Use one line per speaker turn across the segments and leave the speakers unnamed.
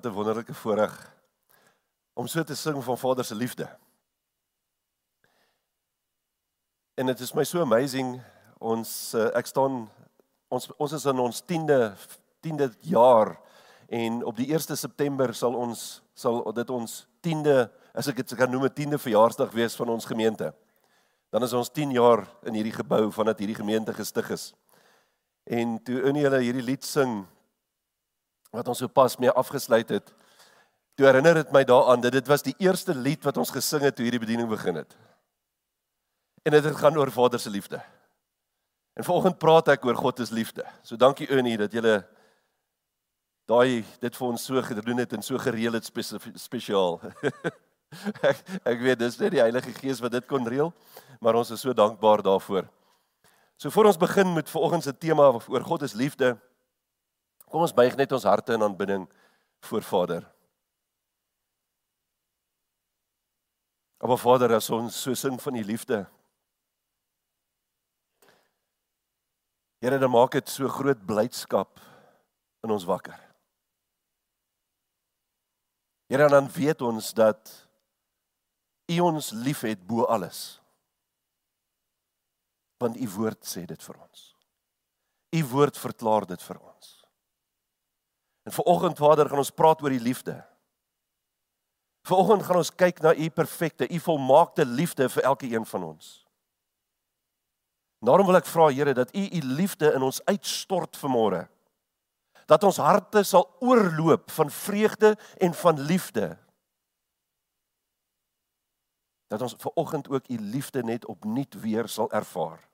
wat 'n wonderlike voorreg om so te sing van Vader se liefde. En dit is my so amazing ons uh, ek staan ons ons is in ons 10de 10de jaar en op die 1 September sal ons sal dit ons 10de as ek dit kan noem 'n 10de verjaarsdag wees van ons gemeente. Dan is ons 10 jaar in hierdie gebou vandat hierdie gemeente gestig is. En toe in hulle hierdie lied sing wat ons sopas mee afgesluit het. Toe herinner dit my daaraan dat dit was die eerste lied wat ons gesing het toe hierdie bediening begin het. En dit gaan oor Vader se liefde. En vanoggend praat ek oor God se liefde. So dankie Eunie dat jy daai dit vir ons so gedoen het en so gereël het spesiaal. ek ek weet dis net die Heilige Gees wat dit kon reël, maar ons is so dankbaar daarvoor. So voor ons begin met vanoggend se tema oor God se liefde, Kom ons buig net ons harte in aanbidding voor Vader. Maar Vader, as ons so sing van u liefde. Here, dan maak dit so groot blydskap in ons wakker. Here, dan weet ons dat u ons liefhet bo alles. Want u woord sê dit vir ons. U woord verklaar dit vir ons. En vanoggend Vader gaan ons praat oor die liefde. Vanoggend gaan ons kyk na u perfekte, u volmaakte liefde vir elke een van ons. Daarom wil ek vra Here dat u u liefde in ons uitstort vanmôre. Dat ons harte sal oorloop van vreugde en van liefde. Dat ons vanoggend ook u liefde net opnuut weer sal ervaar.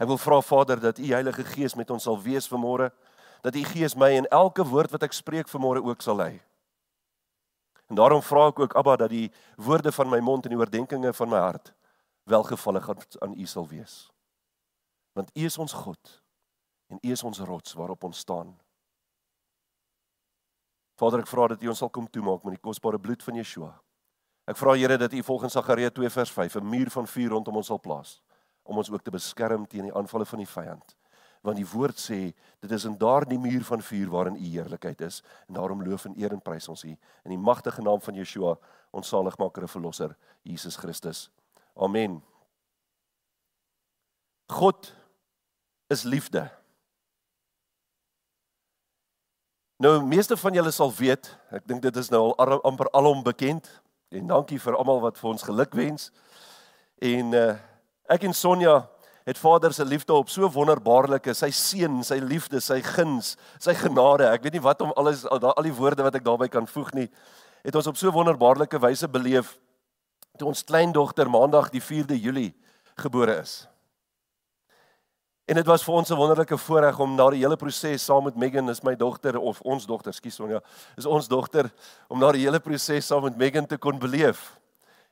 Ek wil vra Vader dat u Heilige Gees met ons sal wees vanmôre dat U Gees my en elke woord wat ek spreek vanmôre ook sal lei. En daarom vra ek ook Abba dat die woorde van my mond en die oordeenkings van my hart welgevallig aan U sal wees. Want U is ons God en U is ons rots waarop ons staan. Vader, ek vra dat U ons sal kom toemaak met die kosbare bloed van Yeshua. Ek vra Here dat U volgens Sagaria 2 vers 5 'n muur van vuur rondom ons sal plaas om ons ook te beskerm teen die aanvalle van die vyand want die woord sê dit is in daardie muur van vuur waarin u heerlikheid is en daarom loof en eer en prys ons u in die magtige naam van Yeshua ons saligmaker en verlosser Jesus Christus. Amen. God is liefde. Nou meeste van julle sal weet, ek dink dit is nou al amper alom bekend en dankie vir almal wat vir ons geluk wens. En uh, ek en Sonja het Vader se liefde op so wonderbaarlike, sy seën, sy liefde, sy guns, sy genade. Ek weet nie wat om alles al, al die woorde wat ek daarbey kan voeg nie. Het ons op so wonderbaarlike wyse beleef toe ons kleindogter Maandag die 4de Julie gebore is. En dit was vir ons 'n wonderlike voorreg om na die hele proses saam met Megan, is my dogter of ons dogter, skus Sonja, is ons dogter om na die hele proses saam met Megan te kon beleef.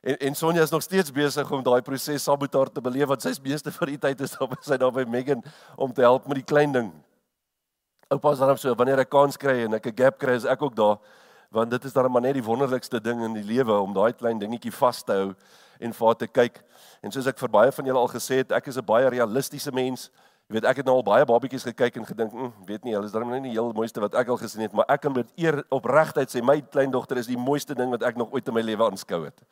En en Sonja is nog steeds besig om daai proses saam met haar te beleef want sy's meeste van die tyd is daar by sy daar by Megan om te help met die klein ding. Oupa sê dan so wanneer ek kans kry en ek 'n gap kry is ek ook daar want dit is dan maar net die wonderlikste ding in die lewe om daai klein dingetjie vas te hou en vir te kyk. En soos ek vir baie van julle al gesê het, ek is 'n baie realistiese mens. Jy weet ek het nou al baie babatjies gekyk en gedink, hm, weet nie, hulle is darem nou nie die heel mooiste wat ek al gesien het, maar ek kan met eer opregtheid sê my kleindogter is die mooiste ding wat ek nog ooit in my lewe aanskou het.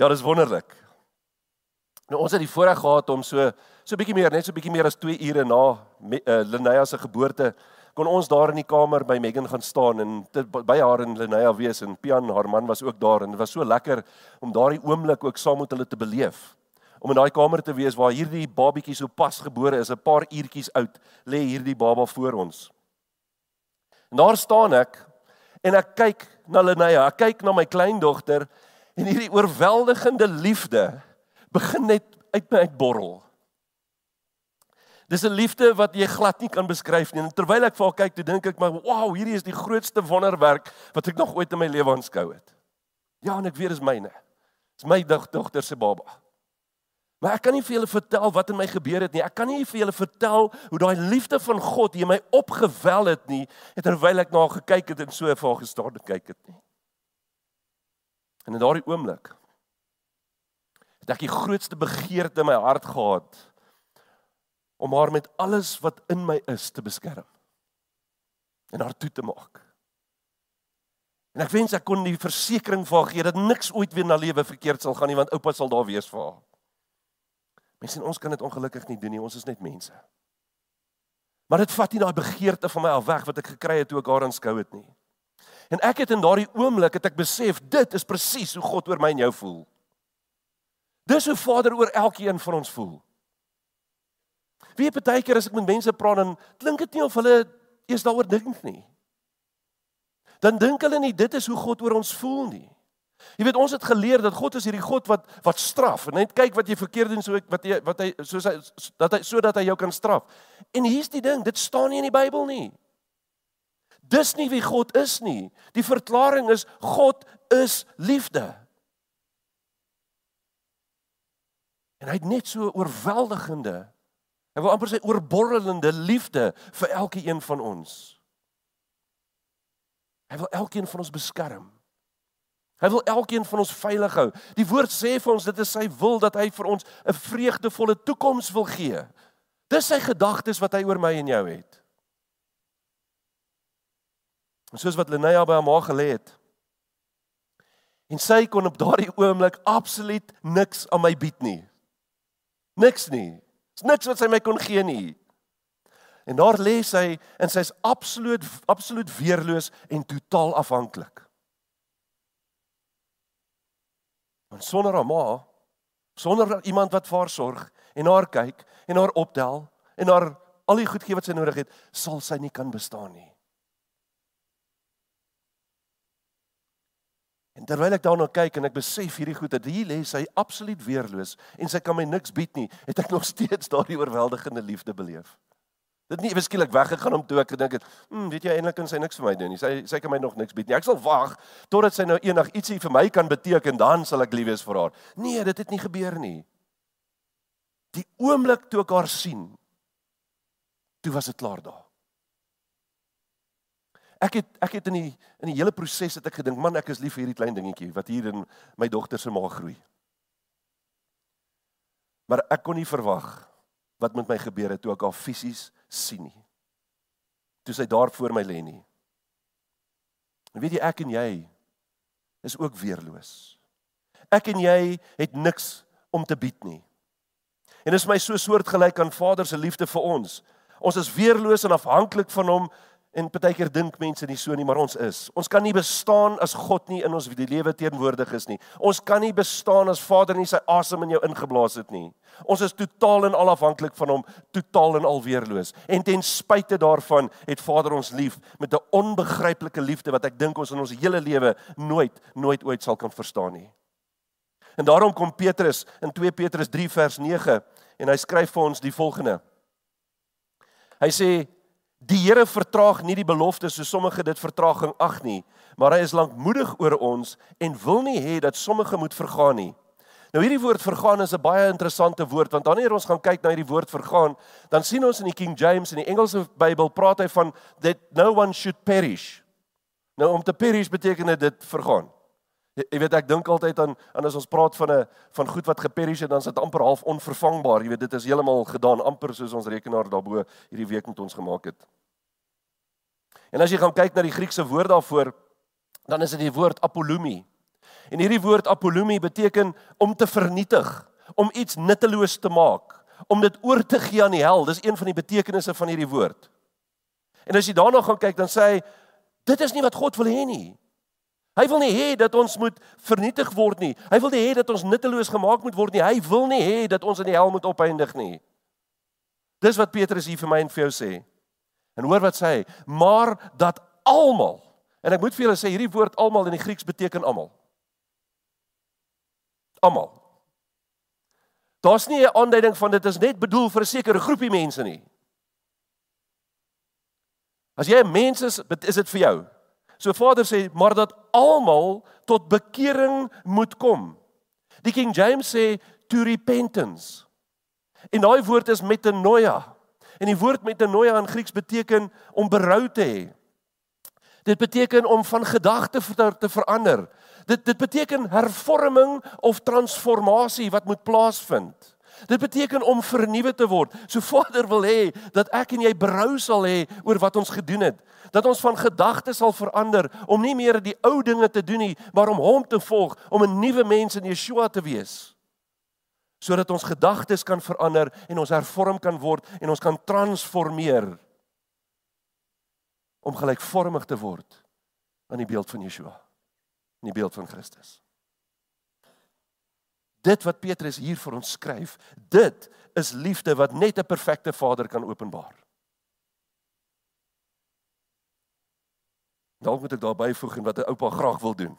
Ja, dis wonderlik. Nou ons het die voorreg gehad om so so bietjie meer, net so bietjie meer as 2 ure na uh, Linnea se geboorte kon ons daar in die kamer by Megan gaan staan en dit, by haar en Linnea wees en Pian haar man was ook daar en dit was so lekker om daardie oomblik ook saam met hulle te beleef. Om in daai kamer te wees waar hierdie babietjie so pas gebore is, 'n paar uurtjies oud, lê hierdie baba voor ons. En daar staan ek en ek kyk na Linnea, ek kyk na my kleindogter En hierdie oorweldigende liefde begin net uit my uitborrel. Dis 'n liefde wat jy glad nie kan beskryf nie. En terwyl ek vir haar kyk, toe dink ek maar, "Wow, hierdie is die grootste wonderwerk wat ek nog ooit in my lewe aanskou het." Ja, en ek weet dis myne. Dis my dogter se baba. Maar ek kan nie vir julle vertel wat in my gebeur het nie. Ek kan nie vir julle vertel hoe daai liefde van God hier my opgewel het nie, terwyl ek na haar gekyk het en so vir haar gestaan het kyk het nie. En in daardie oomblik het ek die grootste begeerte in my hart gehad om haar met alles wat in my is te beskerm. en haar toe te maak. En ek wens ek kon die versekering vir haar gee dat niks ooit weer na lewe verkeerd sal gaan nie want oupa sal daar wees vir haar. Mense en ons kan dit ongelukkig nie doen nie, ons is net mense. Maar dit vat nie daai begeerte van my af weg wat ek gekry het toe ek haar aanskou het nie. En ek het in daardie oomblik het ek besef dit is presies hoe God oor my en jou voel. Dis hoe Vader oor elkeen van ons voel. Wie baie keer as ek met mense praat dan klink dit nie of hulle eers daaroor dink nie. Dan dink hulle nie dit is hoe God oor ons voel nie. Jy weet ons het geleer dat God is hierdie God wat wat straf en net kyk wat jy verkeerd doen so wat jy wat hy soos hy dat hy sodat hy jou kan straf. En hier's die ding, dit staan nie in die Bybel nie. Dis nie wie God is nie. Die verklaring is God is liefde. En hy het net so oorweldigende hy wil amper sê oorborrelende liefde vir elkeen van ons. Hy wil elkeen van ons beskerm. Hy wil elkeen van ons veilig hou. Die woord sê vir ons dit is sy wil dat hy vir ons 'n vreugdevolle toekoms wil gee. Dis sy gedagtes wat hy oor my en jou het. Soos wat Lenaya by haar ma gelê het. En sy kon op daardie oomblik absoluut niks aan my bied nie. Niks nie. Dis niks wat sy my kon gee nie. En daar lê sy en sy's absoluut absoluut weerloos en totaal afhanklik. En sonder haar ma, sonder iemand wat vir haar sorg en haar kyk en haar optel en haar al die goed gee wat sy nodig het, sal sy nie kan bestaan nie. En terwyl ek daarna kyk en ek besef hierdie goed dat hier lê sy absoluut weerloos en sy kan my niks bied nie, het ek nog steeds daardie oorweldigende liefde beleef. Dit nie beskielik weggegaan om toe ek gedink het, "Hm, weet jy eintlik kan sy niks vir my doen nie. Sy sy kan my nog niks bied nie. Ek sal wag totdat sy nou eendag ietsie vir my kan beteken, dan sal ek lief wees vir haar." Nee, dit het nie gebeur nie. Die oomblik toe ek haar sien, toe was dit klaar daar. Ek het ek het in die in die hele proses het ek gedink, "Man, ek is lief vir hierdie klein dingetjie wat hier in my dogter se maag groei." Maar ek kon nie verwag wat met my gebeur het toe ek haar fisies sien nie. Toe sy daar voor my lê nie. En weet jy ek en jy is ook weerloos. Ek en jy het niks om te bied nie. En dit is my so soortgelyk aan Vader se liefde vir ons. Ons is weerloos en afhanklik van hom En partykeer dink mense nie so nie, maar ons is. Ons kan nie bestaan as God nie in ons lewe teenwoordig is nie. Ons kan nie bestaan as Vader nie sy asem in jou ingeblaas het nie. Ons is totaal en al afhanklik van hom, totaal en al weerloos. En ten spyte daarvan het Vader ons lief met 'n onbegryplike liefde wat ek dink ons in ons hele lewe nooit nooit ooit sal kan verstaan nie. En daarom kom Petrus in 2 Petrus 3 vers 9 en hy skryf vir ons die volgende. Hy sê Die Here vertraag nie die belofte so sommige dit vertraging ag nie, maar hy is lankmoedig oor ons en wil nie hê dat sommige moet vergaan nie. Nou hierdie woord vergaan is 'n baie interessante woord want wanneer ons gaan kyk na hierdie woord vergaan, dan sien ons in die King James en die Engelse Bybel praat hy van that no one should perish. Nou om te perish beteken dit vergaan. Jy weet ek dink altyd aan aan as ons praat van 'n van goed wat geperish het dan is dit amper half onvervangbaar. Jy weet dit is heeltemal gedaan amper soos ons rekenaar daarbo hierdie week met ons gemaak het. En as jy gaan kyk na die Griekse woord daarvoor, dan is dit die woord apolumi. En hierdie woord apolumi beteken om te vernietig, om iets nutteloos te maak, om dit oor te gee aan die hel. Dis een van die betekenisse van hierdie woord. En as jy daarna gaan kyk, dan sê hy dit is nie wat God wil hê nie. Hy wil nie hê dat ons moet vernietig word nie. Hy wil nie hê dat ons nutteloos gemaak moet word nie. Hy wil nie hê dat ons in die hel moet opeindig nie. Dis wat Petrus hier vir my en vir jou sê. En hoor wat sê hy? Maar dat almal. En ek moet vir julle sê hierdie woord almal in die Grieks beteken almal. Almal. Daar's nie 'n aanduiding van dit is net bedoel vir 'n sekere groepie mense nie. As jy 'n mens is, is dit vir jou. So Vader sê maar dat almal tot bekering moet kom. Die King James sê to repentance. En daai woord is metanoia. En die woord metanoia in Grieks beteken om berou te hê. Dit beteken om van gedagte te verander. Dit dit beteken hervorming of transformasie wat moet plaasvind. Dit beteken om vernuwe te word. So Vader wil hê dat ek en jy berou sal hê oor wat ons gedoen het. Dat ons van gedagtes sal verander om nie meer die ou dinge te doen nie, maar om hom te volg, om 'n nuwe mens in Yeshua te wees. Sodat ons gedagtes kan verander en ons hervorm kan word en ons kan transformeer om gelykvormig te word aan die beeld van Yeshua, in die beeld van Christus. Dit wat Petrus hier vir ons skryf, dit is liefde wat net 'n perfekte Vader kan openbaar. Dalk moet ek daarby voeg en wat 'n oupa graag wil doen.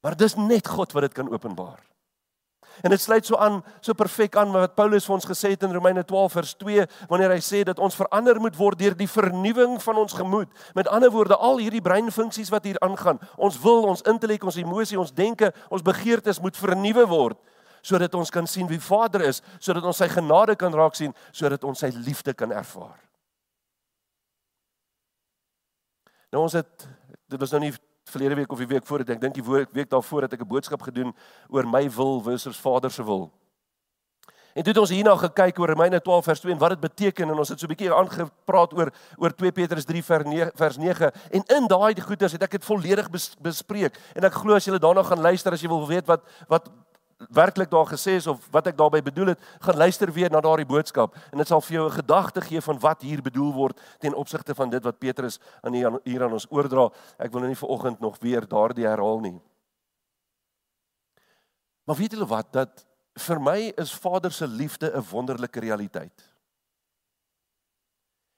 Maar dis net God wat dit kan openbaar. En dit sluit so aan, so perfek aan wat Paulus vir ons gesê het in Romeine 12 vers 2 wanneer hy sê dat ons verander moet word deur die vernuwing van ons gemoed. Met ander woorde, al hierdie breinfunksies wat hier aangaan, ons wil, ons intellek, ons emosie, ons denke, ons begeertes moet vernuwe word sodat ons kan sien wie Vader is, sodat ons sy genade kan raak sien, sodat ons sy liefde kan ervaar. Nou ons het dit was nou nie verlede week of die week voor, ek dink die week daarvoor het ek 'n boodskap gedoen oor my wil versus Vader se wil. En toe het ons hierna gekyk oor Romeine 12 vers 2 en wat dit beteken en ons het so 'n bietjie aangepraat oor oor 2 Petrus 3 vers 9 en in daai goeders het ek dit volledig bespreek en ek glo as jy daarna gaan luister as jy wil weet wat wat werklik daar gesê is of wat ek daarmee bedoel het, gaan luister weer na daardie boodskap en dit sal vir jou 'n gedagte gee van wat hier bedoel word ten opsigte van dit wat Petrus aan hier, aan ons oordra. Ek wil nou nie vir oggend nog weer daardie herhaal nie. Maar weet julle wat dat vir my is Vader se liefde 'n wonderlike realiteit.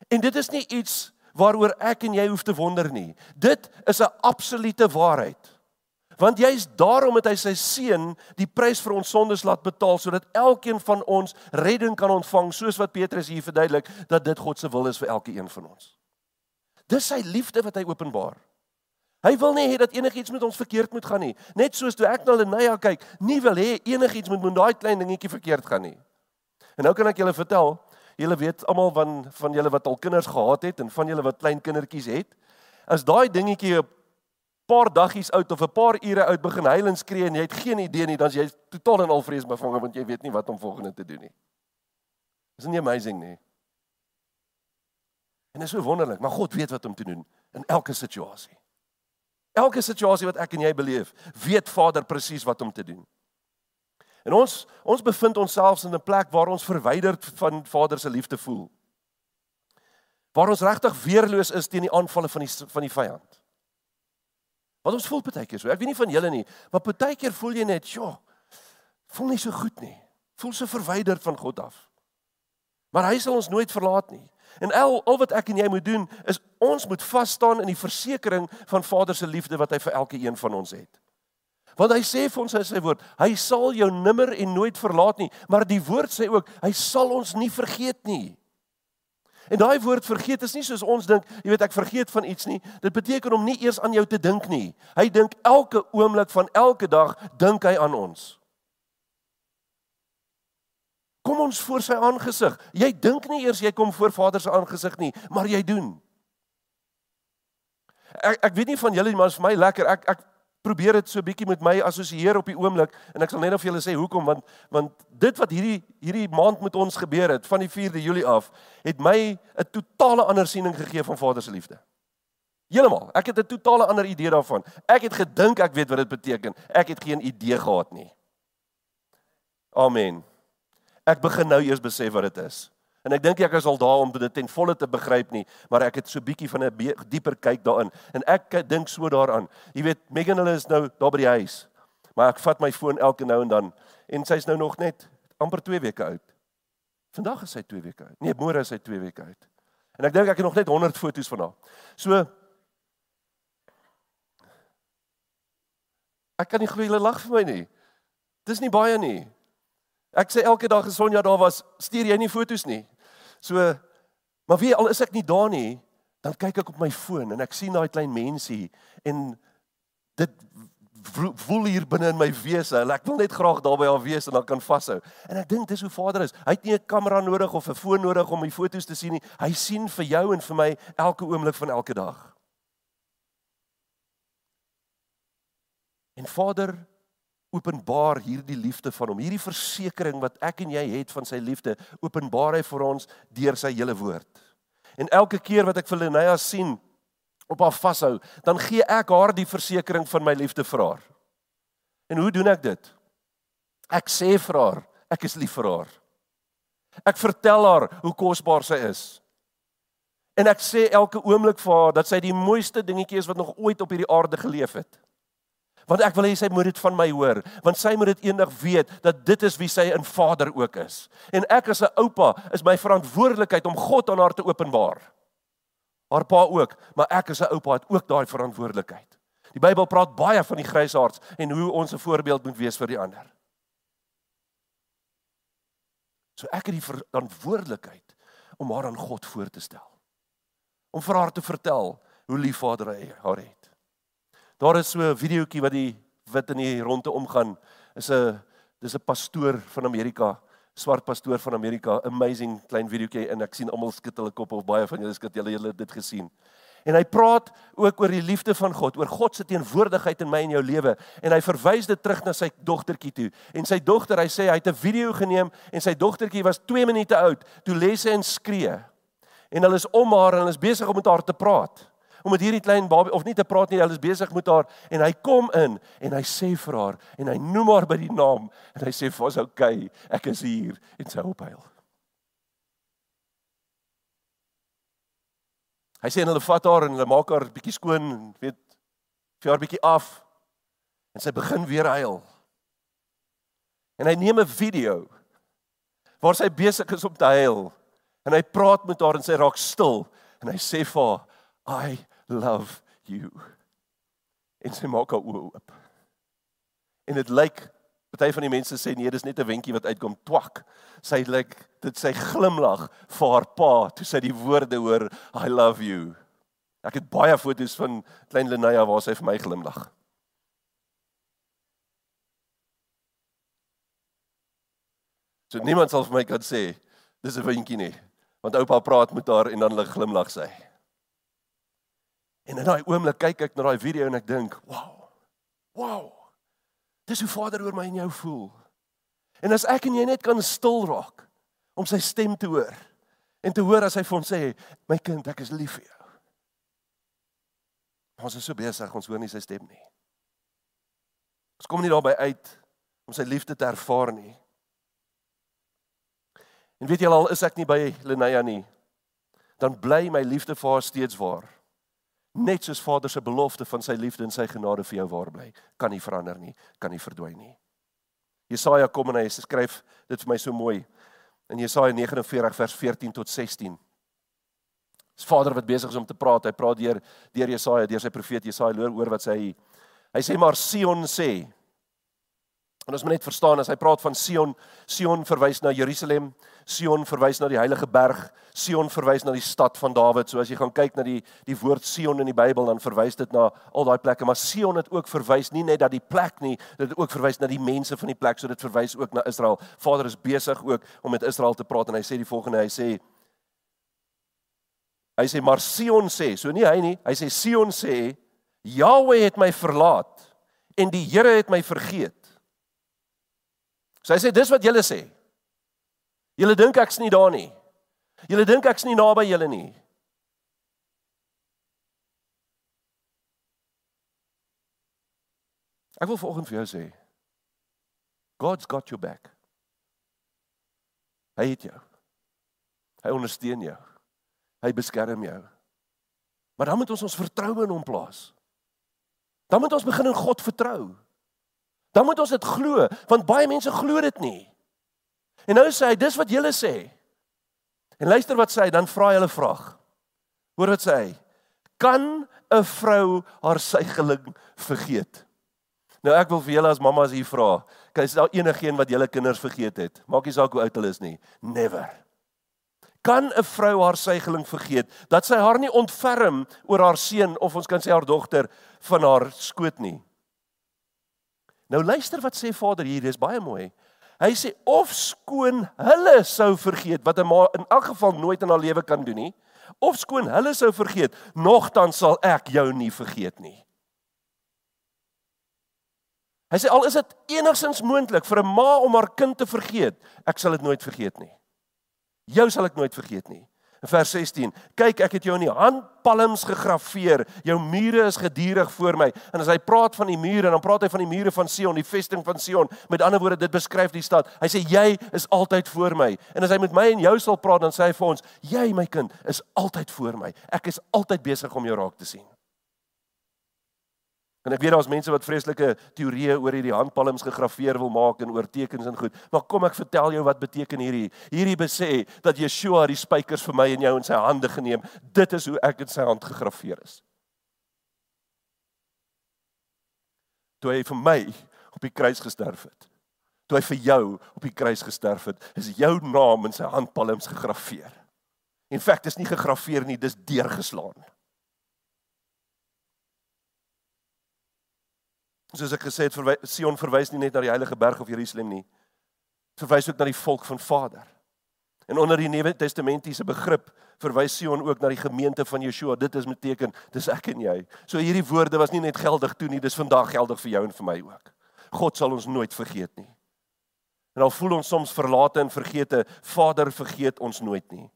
En dit is nie iets waaroor ek en jy hoef te wonder nie. Dit is 'n absolute waarheid. Want jy's daarom het hy sy seun die prys vir ons sondes laat betaal sodat elkeen van ons redding kan ontvang soos wat Petrus hier verduidelik dat dit God se wil is vir elkeen van ons. Dis sy liefde wat hy openbaar. Hy wil nie hê dat enigiets met ons verkeerd moet gaan nie. Net soos toe ek na Lenia kyk, nie wil hê enigiets moet met daai klein dingetjie verkeerd gaan nie. En nou kan ek julle vertel, julle weet almal van van julle wat al kinders gehad het en van julle wat klein kindertjies het, as daai dingetjie op paar daggies oud of 'n paar ure oud begin huil en skree en jy het geen idee nie, dan jy totaal in al vrees bevange want jy weet nie wat om volgende te doen nie. Is nie amazing nie. En dit is so wonderlik, maar God weet wat om te doen in elke situasie. Elke situasie wat ek en jy beleef, weet Vader presies wat om te doen. En ons ons bevind onsself in 'n plek waar ons verwyderd van Vader se liefde voel. Waar ons regtig weerloos is teen die aanvalle van die van die vyand. Want ons voel baie keer so. Ek weet nie van julle nie, maar baie keer voel jy net, "Sjoe, voel nie so goed nie. Voel so verwyderd van God af." Maar hy sal ons nooit verlaat nie. En al al wat ek en jy moet doen is ons moet vas staan in die versekering van Vader se liefde wat hy vir elke een van ons het. Want hy sê vir ons in sy woord, hy sal jou nimmer en nooit verlaat nie, maar die woord sê ook, hy sal ons nie vergeet nie. En daai woord vergeet is nie soos ons dink, jy weet ek vergeet van iets nie. Dit beteken om nie eers aan jou te dink nie. Hy dink elke oomblik van elke dag dink hy aan ons. Kom ons voor sy aangesig. Jy dink nie eers jy kom voor Vader se aangesig nie, maar jy doen. Ek ek weet nie van julle nie, maar vir my lekker. Ek ek probeer dit so 'n bietjie met my assosieer op die oomblik en ek sal net nou vir julle sê hoekom want want dit wat hierdie hierdie maand met ons gebeur het van die 4de Julie af het my 'n totale ander siening gegee van Vader se liefde. Heeltemal. Ek het 'n totale ander idee daarvan. Ek het gedink ek weet wat dit beteken. Ek het geen idee gehad nie. Amen. Ek begin nou eers besef wat dit is. En ek dink ek is al daar om dit ten volle te begryp nie, maar ek het so bietjie van 'n dieper kyk daarin. En ek dink so daaraan. Jy weet, Megan hulle is nou daar by die huis. Maar ek vat my foon elke nou en dan en sy's nou nog net amper 2 weke oud. Vandag is sy 2 weke oud. Nee, môre is sy 2 weke oud. En ek dink ek het nog net 100 foto's van haar. So Ek kan nie glo jy lag vir my nie. Dis nie baie nie. Ek sê elke dag as Sonja daar was, stuur jy nie foto's nie. So maar wie al is ek nie daar nie, dan kyk ek op my foon en ek sien daai klein mensie en dit voel hier binne in my wese. Ek wil net graag daarby haar wees en dan kan vashou. En ek dink dis hoe Vader is. Hy het nie 'n kamera nodig of 'n foon nodig om die foto's te sien nie. Hy sien vir jou en vir my elke oomblik van elke dag. En Vader openbaar hierdie liefde van hom. Hierdie versekering wat ek en jy het van sy liefde, openbaar hy vir ons deur sy hele woord. En elke keer wat ek vir Lenaya sien op haar vashou, dan gee ek haar die versekering van my liefde vir haar. En hoe doen ek dit? Ek sê vir haar, ek is lief vir haar. Ek vertel haar hoe kosbaar sy is. En ek sê elke oomblik vir haar dat sy die mooiste dingetjie is wat nog ooit op hierdie aarde geleef het. Want ek wil hê sy moet dit van my hoor, want sy moet dit eendag weet dat dit is wie sy in Vader ook is. En ek as 'n oupa is my verantwoordelikheid om God aan haar te openbaar. Haar pa ook, maar ek as 'n oupa het ook daai verantwoordelikheid. Die Bybel praat baie van die grysaards en hoe ons 'n voorbeeld moet wees vir die ander. So ek het die verantwoordelikheid om haar aan God voor te stel. Om vir haar te vertel hoe lief Vader hy haar het. Daar is so 'n videoetjie wat die wit in die ronde omgaan. Is 'n dis 'n pastoor van Amerika, swart pastoor van Amerika, amazing klein videoetjie en ek sien almal skud hulle kop of baie van julle skud julle julle dit gesien. En hy praat ook oor die liefde van God, oor God se teenwoordigheid in my en jou lewe en hy verwys dit terug na sy dogtertjie toe. En sy dogter, hy sê hy het 'n video geneem en sy dogtertjie was 2 minute oud toe lê sy en skree. En hulle is om haar en hulle is besig om met haar te praat om met hierdie klein babie of nie te praat nie, hulle is besig met haar en hy kom in en hy sê vir haar en hy noem haar by die naam en hy sê vir ons okay, ek is hier en sy ophuil. Hy sê hulle vat haar en hulle maak haar bietjie skoon en weet vir haar bietjie af en sy begin weer huil. En hy neem 'n video waar sy besig is om te huil en hy praat met haar en sy raak stil en hy sê vir haar I love you. En sy maak haar oë oop. En dit lyk party van die mense sê nee, dis net 'n wentjie wat uitkom twak. Sy lyk dit sy glimlag vir haar pa toe sy die woorde hoor I love you. Ek het baie foto's van klein Lenaya waar sy vir my glimlag. So niemand sal vir my kan sê dis 'n wentjie nie, want oupa praat met haar en dan lig glimlag sy. En in daai oomblik kyk ek na daai video en ek dink, "Wow. Wow. Dis hoe Vader oor my en jou voel." En as ek en jy net kan stil raak om sy stem te hoor en te hoor as hy vir ons sê, "My kind, ek is lief vir jou." Ons is so besig, ons hoor nie sy stem nie. Ons kom nie daarby uit om sy liefde te ervaar nie. En weet julle al is ek nie by Lenaya nie, dan bly my liefde vir haar steeds waar net soos Vader se belofte van sy liefde en sy genade vir jou waar bly, kan nie verander nie, kan nie verdwyn nie. Jesaja kom en hy skryf dit vir my so mooi in Jesaja 49 vers 14 tot 16. Dis Vader wat besig is om te praat. Hy praat deur deur Jesaja, deur sy profeet Jesaja, hoor oor wat sy hy sê maar Sion sê. En ons moet net verstaan as hy praat van Sion, Sion verwys na Jerusalem, Sion verwys na die heilige berg, Sion verwys na die stad van Dawid. So as jy gaan kyk na die die woord Sion in die Bybel, dan verwys dit na al daai plekke, maar Sion het ook verwys nie net dat die plek nie, dit het ook verwys na die mense van die plek, so dit verwys ook na Israel. Vader is besig ook om met Israel te praat en hy sê die volgende, hy sê hy sê maar Sion sê, so nie hy nie, hy sê Sion sê Yahweh het my verlaat en die Here het my vergeet. So hy sê dis wat julle sê. Julle dink ek's nie daar nie. Julle dink ek's nie naby julle nie. Ek wil vanoggend vir jou sê God's got your back. Hy het jou. Hy ondersteun jou. Hy beskerm jou. Maar dan moet ons ons vertroue in hom plaas. Dan moet ons begin in God vertrou. Dan moet ons dit glo, want baie mense glo dit nie. En nou sê hy, dis wat julle sê. En luister wat sê hy, dan vra hy hulle vraag. Hoor wat sê hy? Kan 'n vrou haar suigeling vergeet? Nou ek wil vir julle as mammas hier vra, kan is daar enigiemand wat julle kinders vergeet het? Maak nie saak hoe oud hulle is nie. Never. Kan 'n vrou haar suigeling vergeet dat sy haar nie ontferm oor haar seun of ons kan sê haar dogter van haar skoot nie? Nou luister wat sê Vader hier, dis baie mooi. Hy sê of skoon hulle sou vergeet wat 'n ma in elk geval nooit in haar lewe kan doen nie, of skoon hulle sou vergeet, nogtans sal ek jou nie vergeet nie. Hy sê al is dit enigsins moontlik vir 'n ma om haar kind te vergeet, ek sal dit nooit vergeet nie. Jou sal ek nooit vergeet nie. Vers 16: Kyk, ek het jou in die handpalms gegraveer. Jou mure is gedurig voor my. En as hy praat van die mure, dan praat hy van die mure van Sion, die vesting van Sion. Met ander woorde, dit beskryf die stad. Hy sê jy is altyd voor my. En as hy met my en jou sal praat, dan sê hy vir ons, jy my kind is altyd voor my. Ek is altyd besig om jou raak te sien. En ek weet daar's mense wat vreeslike teorieë oor hierdie handpalms gegraveer wil maak en oor tekens en goed. Maar kom ek vertel jou wat beteken hierdie. Hierdie besê dat Yeshua die spykers vir my en jou in sy hande geneem. Dit is hoe ek in sy hand gegraveer is. Toe hy vir my op die kruis gesterf het. Toe hy vir jou op die kruis gesterf het, is jou naam in sy handpalms gegraveer. In feite is nie gegraveer nie, dis deurgeslaan. Soos ek gesê het, verwy Sion verwys nie net na die heilige berg of Jerusalem nie. Verwys ook na die volk van Vader. En onder die Nuwe Testamentiese begrip verwys Sion ook na die gemeente van Yeshua. Dit is beteken dis ek en jy. So hierdie woorde was nie net geldig toe nie, dis vandag geldig vir jou en vir my ook. God sal ons nooit vergeet nie. En al voel ons soms verlate en vergete, Vader vergeet ons nooit nie.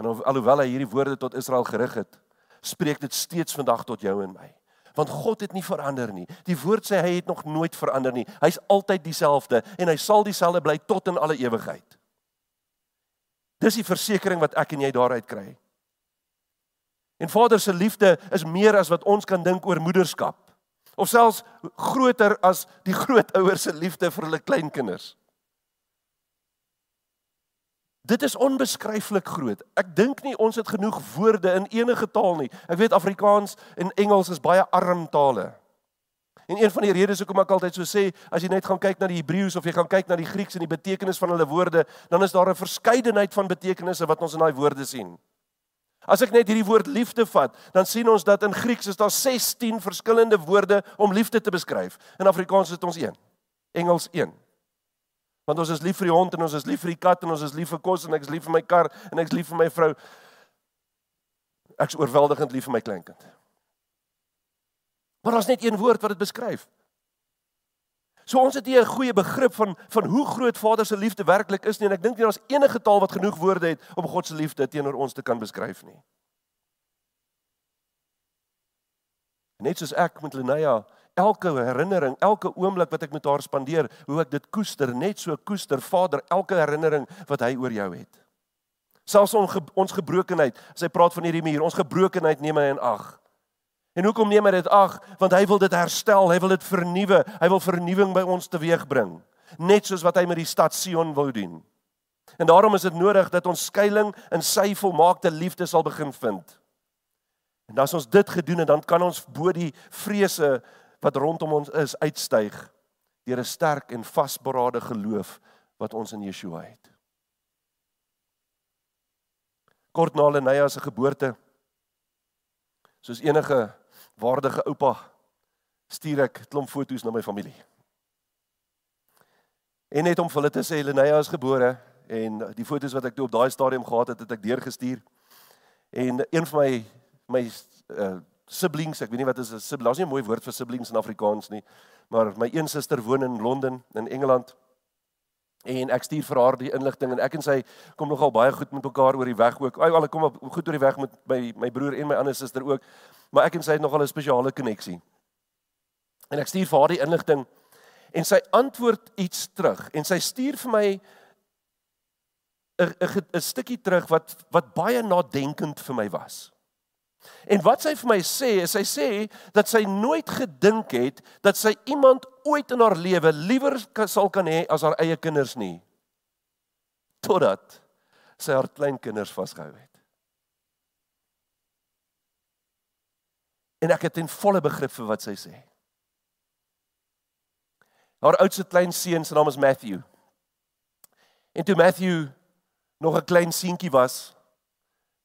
En alhoewel hy hierdie woorde tot Israel gerig het, spreek dit steeds vandag tot jou en my want God het nie verander nie. Die woord sê hy het nog nooit verander nie. Hy's altyd dieselfde en hy sal dieselfde bly tot in alle ewigheid. Dis die versekering wat ek en jy daaruit kry. En Vader se liefde is meer as wat ons kan dink oor moederskap. Of selfs groter as die grootouers se liefde vir hulle kleinkinders. Dit is onbeskryflik groot. Ek dink nie ons het genoeg woorde in enige taal nie. Ek weet Afrikaans en Engels is baie arm tale. En een van die redes hoekom ek altyd so sê, as jy net gaan kyk na die Hebreëus of jy gaan kyk na die Grieks en die betekenis van hulle woorde, dan is daar 'n verskeidenheid van betekenisse wat ons in daai woorde sien. As ek net hierdie woord liefde vat, dan sien ons dat in Grieks is daar 16 verskillende woorde om liefde te beskryf. In Afrikaans het ons een. Engels een. Want ons is lief vir die hond en ons is lief vir die kat en ons is lief vir kos en ek is lief vir my kar en ek is lief vir my vrou. Ek is oorweldigend lief vir my kleinkind. Maar daar's net een woord wat dit beskryf. So ons het hier 'n goeie begrip van van hoe groot Vader se liefde werklik is nie en ek dink nie daar's enige taal wat genoeg woorde het om God se liefde teenoor ons te kan beskryf nie. Net soos ek met Lenaya elke herinnering, elke oomblik wat ek met haar spandeer, hoe ek dit koester, net so koester Vader elke herinnering wat hy oor jou het. Selfs ons ons gebrokenheid, as hy praat van hierdie muur, ons gebrokenheid neem hy in ag. En hoekom neem hy dit ag? Want hy wil dit herstel, hy wil dit vernuwe, hy wil vernuwing by ons teweegbring, net soos wat hy met die stad Sion wou doen. En daarom is dit nodig dat ons skuilings in sy volmaakte liefde sal begin vind. En as ons dit gedoen het, dan kan ons bo die vrese wat rondom ons is uitstyg deur 'n sterk en vasberade geloof wat ons in Yeshua het. Kort na Lenaya se geboorte soos enige waardige oupa stuur ek klomp foto's na my familie. En net om vir hulle te sê Lenaya is gebore en die foto's wat ek toe op daai stadium gehad het, het ek deurgestuur. En een van my my uh, siblings, ek weet nie wat is 'n sibling, daar's nie 'n mooi woord vir siblings in Afrikaans nie, maar my een suster woon in Londen in Engeland. En ek stuur vir haar die inligting en ek en sy kom nogal baie goed met mekaar oor die weg ook. Ai, al kom op goed oor die weg met my my broer en my ander suster ook. Maar ek en sy het nogal 'n spesiale koneksie. En ek stuur vir haar die inligting en sy antwoord iets terug en sy stuur vir my 'n 'n 'n stukkie terug wat wat baie nadenkend vir my was. En wat sy vir my sê, is sy sê dat sy nooit gedink het dat sy iemand ooit in haar lewe liewer sal kan hê as haar eie kinders nie. Totdat sy haar kleinkinders vasgehou het. En ek het 'n volle begrip vir wat sy sê. Haar oudste klein seun se naam is Matthew. En toe Matthew nog 'n klein seentjie was,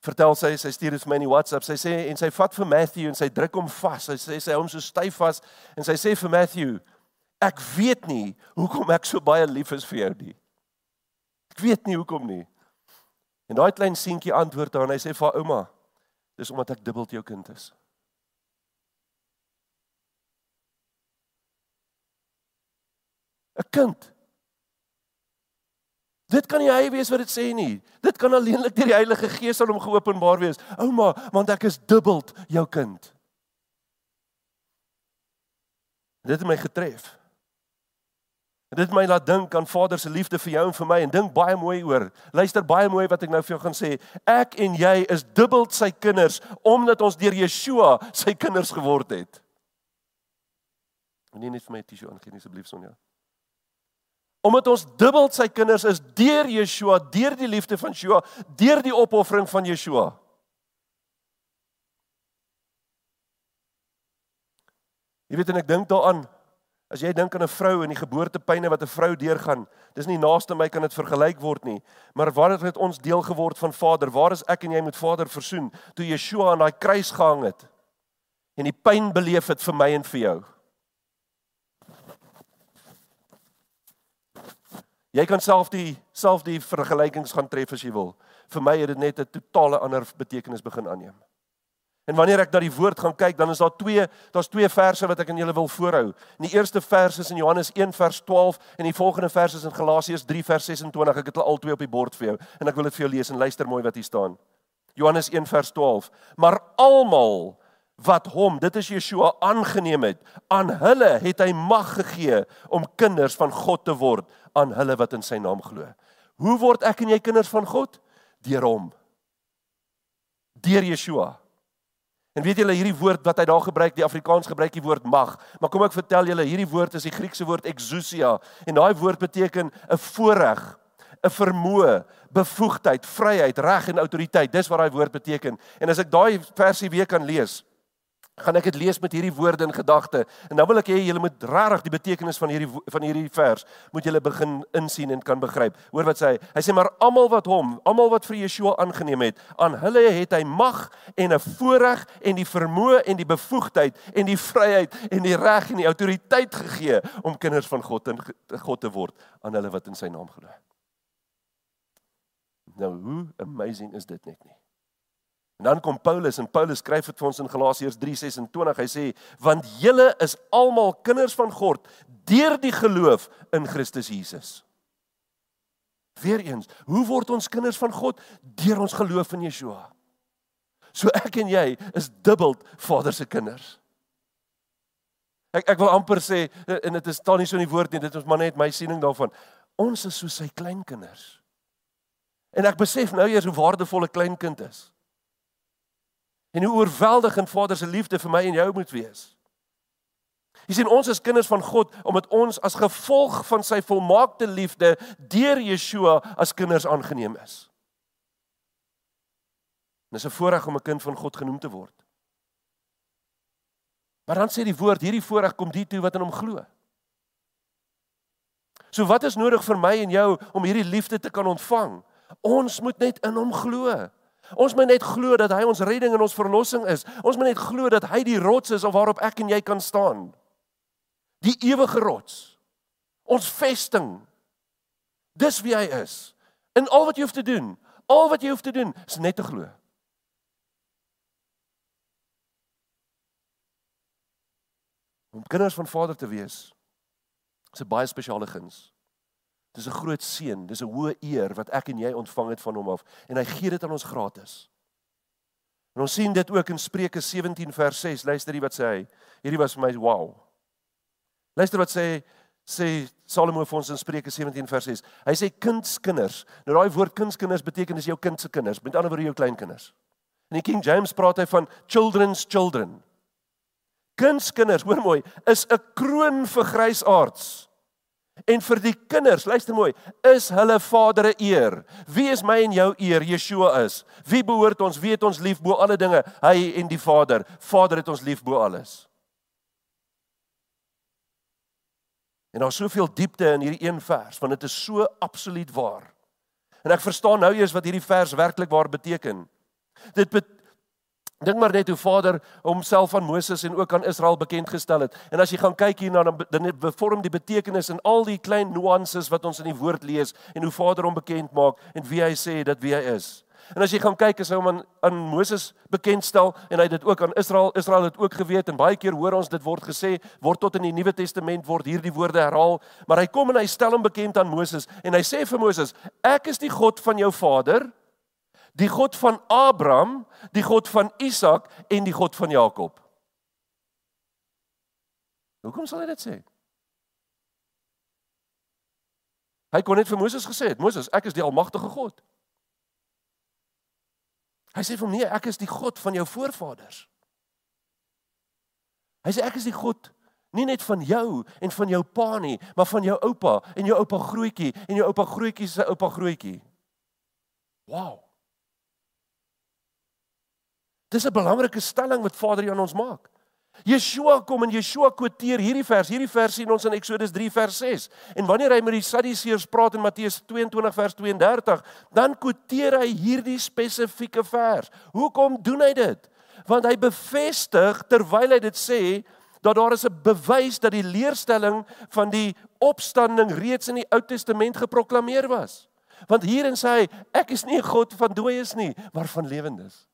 vertel sy, sy stuur dit vir my in die WhatsApp. Sy sê en sy vat vir Matthew en sy druk hom vas. Sy sê sy hou hom so styf vas en sy sê vir Matthew, ek weet nie hoekom ek so baie lief is vir jou nie. Ek weet nie hoekom nie. En daai klein seentjie antwoord haar en hy sê vir haar ouma, dis omdat ek dubbel jou kind is. kind Dit kan nie hy wees wat dit sê nie. Dit kan alleenlik deur die Heilige Gees aan hom geopenbaar wees. Ouma, want ek is dubbeld jou kind. Dit het my getref. Dit het my laat dink aan Vader se liefde vir jou en vir my en dink baie mooi oor. Luister baie mooi wat ek nou vir jou gaan sê. Ek en jy is dubbeld sy kinders omdat ons deur Yeshua sy kinders geword het. Nee, net vir my tisjie aangee asseblief Sonja. Omdat ons dubbel sy kinders is deur Yeshua, deur die liefde van Yeshua, deur die opoffering van Yeshua. Jy weet en ek dink daaraan as jy dink aan 'n vrou en die geboortepyne wat 'n vrou deurgaan, dis nie naaste my kan dit vergelyk word nie, maar waar het ons deel geword van Vader? Waar is ek en jy met Vader versoen toe Yeshua aan daai kruis gehang het en die pyn beleef het vir my en vir jou? Jy kan self die self die vergelykings gaan tref as jy wil. Vir my het dit net 'n totale ander betekenis begin aanneem. En wanneer ek na die woord gaan kyk, dan is daar twee, daar's twee verse wat ek aan julle wil voorhou. In die eerste vers is in Johannes 1 vers 12 en die volgende vers is in Galasiërs 3 vers 26. Ek het hulle albei op die bord vir jou en ek wil dit vir jou lees en luister mooi wat hier staan. Johannes 1 vers 12. Maar almal wat hom, dit is Yeshua aangeneem het, aan hulle het hy mag gegee om kinders van God te word aan hulle wat in sy naam glo. Hoe word ek en jy kinders van God? Deur hom. Deur Yeshua. En weet julle hierdie woord wat hy daar gebruik, die Afrikaans gebruik die woord mag. Maar kom ek vertel julle, hierdie woord is die Griekse woord exousia en daai woord beteken 'n voorreg, 'n vermoë, bevoegdheid, vryheid, reg en autoriteit. Dis wat daai woord beteken. En as ek daai versie weer kan lees, gaan ek dit lees met hierdie woorde in gedagte en dan wil ek hê julle moet regtig die betekenis van hierdie van hierdie vers moet julle begin insien en kan begryp. Hoor wat sê hy? Hy sê maar almal wat hom, almal wat vir Yeshua aangeneem het, aan hulle het hy mag en 'n voorreg en die vermoë en die bevoegdheid en die vryheid en die reg en die autoriteit gegee om kinders van God en God te word aan hulle wat in sy naam glo. Nou hoe amazing is dit net nie? En dan kom Paulus en Paulus skryf dit vir ons in Galasiërs 3:26. Hy sê: "Want julle is almal kinders van God deur die geloof in Christus Jesus." Weereens, hoe word ons kinders van God deur ons geloof in Yeshua? So ek en jy is dubbeld Vader se kinders. Ek ek wil amper sê en dit is staan nie so in die woord nie, dit is maar net my siening daarvan. Ons is so sy kleinkinders. En ek besef nou eers hoe waardevol 'n kleinkind is en hoe oorweldigend Vader se liefde vir my en jou moet wees. Jy sien ons is kinders van God omdat ons as gevolg van sy volmaakte liefde deur Yeshua as kinders aangeneem is. Dit is 'n voorreg om 'n kind van God genoem te word. Maar dan sê die woord hierdie voorreg kom die toe wat in hom glo. So wat is nodig vir my en jou om hierdie liefde te kan ontvang? Ons moet net in hom glo. Ons moet net glo dat hy ons redding en ons verlossing is. Ons moet net glo dat hy die rots is op waarop ek en jy kan staan. Die ewige rots. Ons vesting. Dis wie hy is. En al wat jy hoef te doen, al wat jy hoef te doen, is net te glo. Om kinders van Vader te wees, is 'n baie spesiale guns. Dis 'n groot seën, dis 'n hoë eer wat ek en jy ontvang het van hom af en hy gee dit aan ons gratis. En ons sien dit ook in Spreuke 17 vers 6. Luister hier wat sê hy. Hierdie was vir my wow. Luister wat sê sê Salomo vir ons in Spreuke 17 vers 6. Hy sê kindskinders. Nou daai woord kindskinders beteken dis jou kind se kinders, met ander woorde jou kleinkinders. In die King James praat hy van children's children. Kindskinders, hoor mooi, is 'n kroon vir grysaards. En vir die kinders, luister mooi, is hulle Vader 'n eer. Wie is my en jou eer? Yeshua is. Wie behoort ons? Wie het ons lief bo alle dinge? Hy en die Vader. Vader het ons lief bo alles. En daar's soveel diepte in hierdie een vers, want dit is so absoluut waar. En ek verstaan nou eers wat hierdie vers werklik waar beteken. Dit bet Dink maar net hoe Vader homself aan Moses en ook aan Israel bekend gestel het. En as jy gaan kyk hierna dan dan vorm die betekenis in al die klein nuances wat ons in die woord lees en hoe Vader hom bekend maak en wie hy sê dat wie hy is. En as jy gaan kyk as hy hom aan, aan Moses bekendstel en hy het dit ook aan Israel, Israel het ook geweet en baie keer hoor ons dit word gesê, word tot in die Nuwe Testament word hierdie woorde herhaal, maar hy kom en hy stel hom bekend aan Moses en hy sê vir Moses, ek is die God van jou vader, die God van Abraham, die God van Isak en die God van Jakob. Hoekom sal hy dit sê? Hy kon net vir Moses gesê het, Moses, ek is die almagtige God. Hy sê vir hom nee, ek is die God van jou voorvaders. Hy sê ek is die God nie net van jou en van jou pa nie, maar van jou oupa en jou oupa grootjie en jou oupa grootjie se oupa grootjie. Wow. Dis 'n belangrike stelling wat Vader hier aan ons maak. Yeshua kom en Yeshua quoteer hierdie vers. Hierdie vers sien ons in Eksodus 3 vers 6. En wanneer hy met die Sadduseërs praat in Matteus 22 vers 32, dan quoteer hy hierdie spesifieke vers. Hoekom doen hy dit? Want hy bevestig terwyl hy dit sê dat daar is 'n bewys dat die leerstelling van die opstanding reeds in die Ou Testament geproklaameer was. Want hierin sê hy, ek is nie 'n God van dooies nie, maar van lewendes.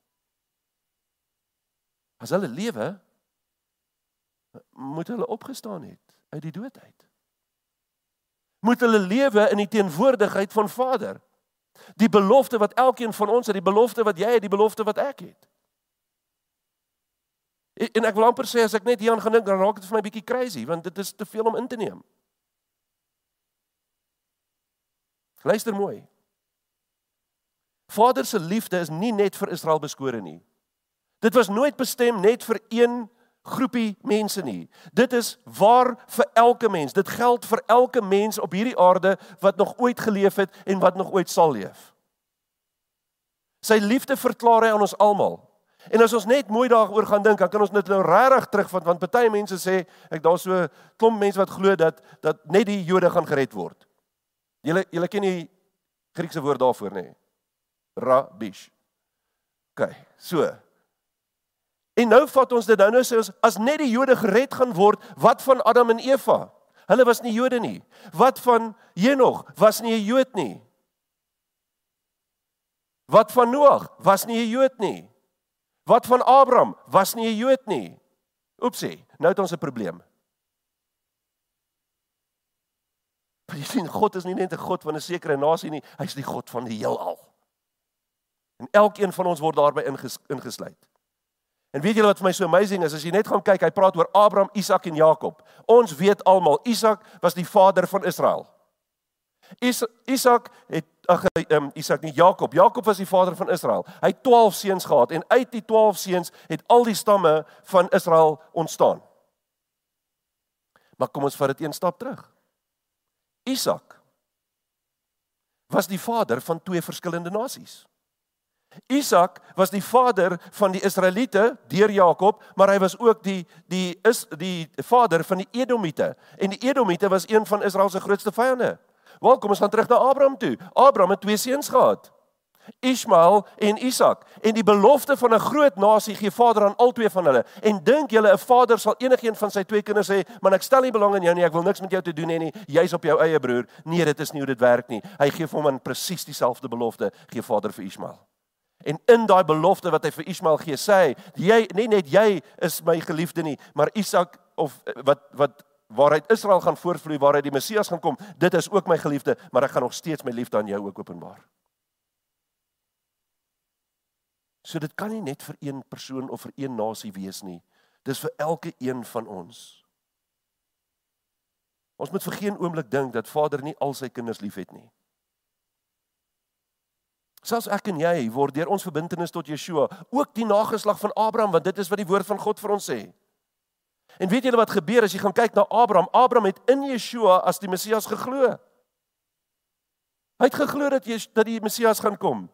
As hulle lewe, moet hulle opgestaan het uit die dood uit. Moet hulle lewe in die teenwoordigheid van Vader. Die belofte wat elkeen van ons het, die belofte wat jy het, die belofte wat ek het. En ek wil amper sê as ek net hieraan gedink dan raak dit vir my bietjie crazy want dit is te veel om in te neem. Luister mooi. Vader se liefde is nie net vir Israel beskore nie. Dit was nooit bestem net vir een groepie mense nie. Dit is waar vir elke mens. Dit geld vir elke mens op hierdie aarde wat nog ooit geleef het en wat nog ooit sal leef. Sy liefde verklaar hy aan ons almal. En as ons net mooi daaroor gaan dink, dan kan ons net nou regtig terugvat want baie mense sê ek daar so klomp mense wat glo dat dat net die Jode gaan gered word. Julle julle ken die Griekse woord daarvoor nê? Rabish. OK, so En nou vat ons dit nou nou sê ons as net die Jode gered gaan word, wat van Adam en Eva? Hulle was nie Jode nie. Wat van Henog? Was nie 'n Jood nie. Wat van Noag? Was nie 'n Jood nie. Wat van Abraham? Was nie 'n Jood nie. Oepsie, nou het ons 'n probleem. Maar jy sien God is nie net 'n God van 'n sekere nasie nie, hy's die God van die heelal. En elkeen van ons word daarbey ingesluit. En weet julle wat vir my so amazing is as jy net gaan kyk, hy praat oor Abraham, Isak en Jakob. Ons weet almal Isak was die vader van Israel. Is Isak het ag um, Isak nie Jakob. Jakob was die vader van Israel. Hy het 12 seuns gehad en uit die 12 seuns het al die stamme van Israel ontstaan. Maar kom ons vat dit een stap terug. Isak was die vader van twee verskillende nasies. Isak was die vader van die Israeliete deur Jakob, maar hy was ook die die is die vader van die Edomite. En die Edomite was een van Israel se grootste vyande. Wel, kom ons gaan terug na Abraham toe. Abraham het twee seuns gehad. Ismael en Isak. En die belofte van 'n groot nasie gee Vader aan albei van hulle. En dink julle 'n vader sal enigiemand van sy twee kinders sê, "Man, ek stel nie belang in jou nie. Ek wil niks met jou te doen hê nie. Jy's op jou eie broer." Nee, dit is nie hoe dit werk nie. Hy gee vir hom aan presies dieselfde belofte gee Vader vir Ismael. En in daai belofte wat hy vir Ismael gee, sê hy, jy nie net jy is my geliefde nie, maar Isak of eh, wat wat waaruit Israel gaan voortvloei, waaruit die Messias gaan kom, dit is ook my geliefde, maar ek gaan nog steeds my liefde aan jou ook openbaar. So dit kan nie net vir een persoon of vir een nasie wees nie. Dis vir elke een van ons. Ons moet vir geen oomblik dink dat Vader nie al sy kinders liefhet nie. Selfs ek en jy word deur ons verbintenis tot Yeshua ook die nageslag van Abraham want dit is wat die woord van God vir ons sê. En weet julle wat gebeur as jy gaan kyk na Abraham? Abraham het in Yeshua as die Messias geglo. Hy het geglo dat jy dat die Messias gaan kom.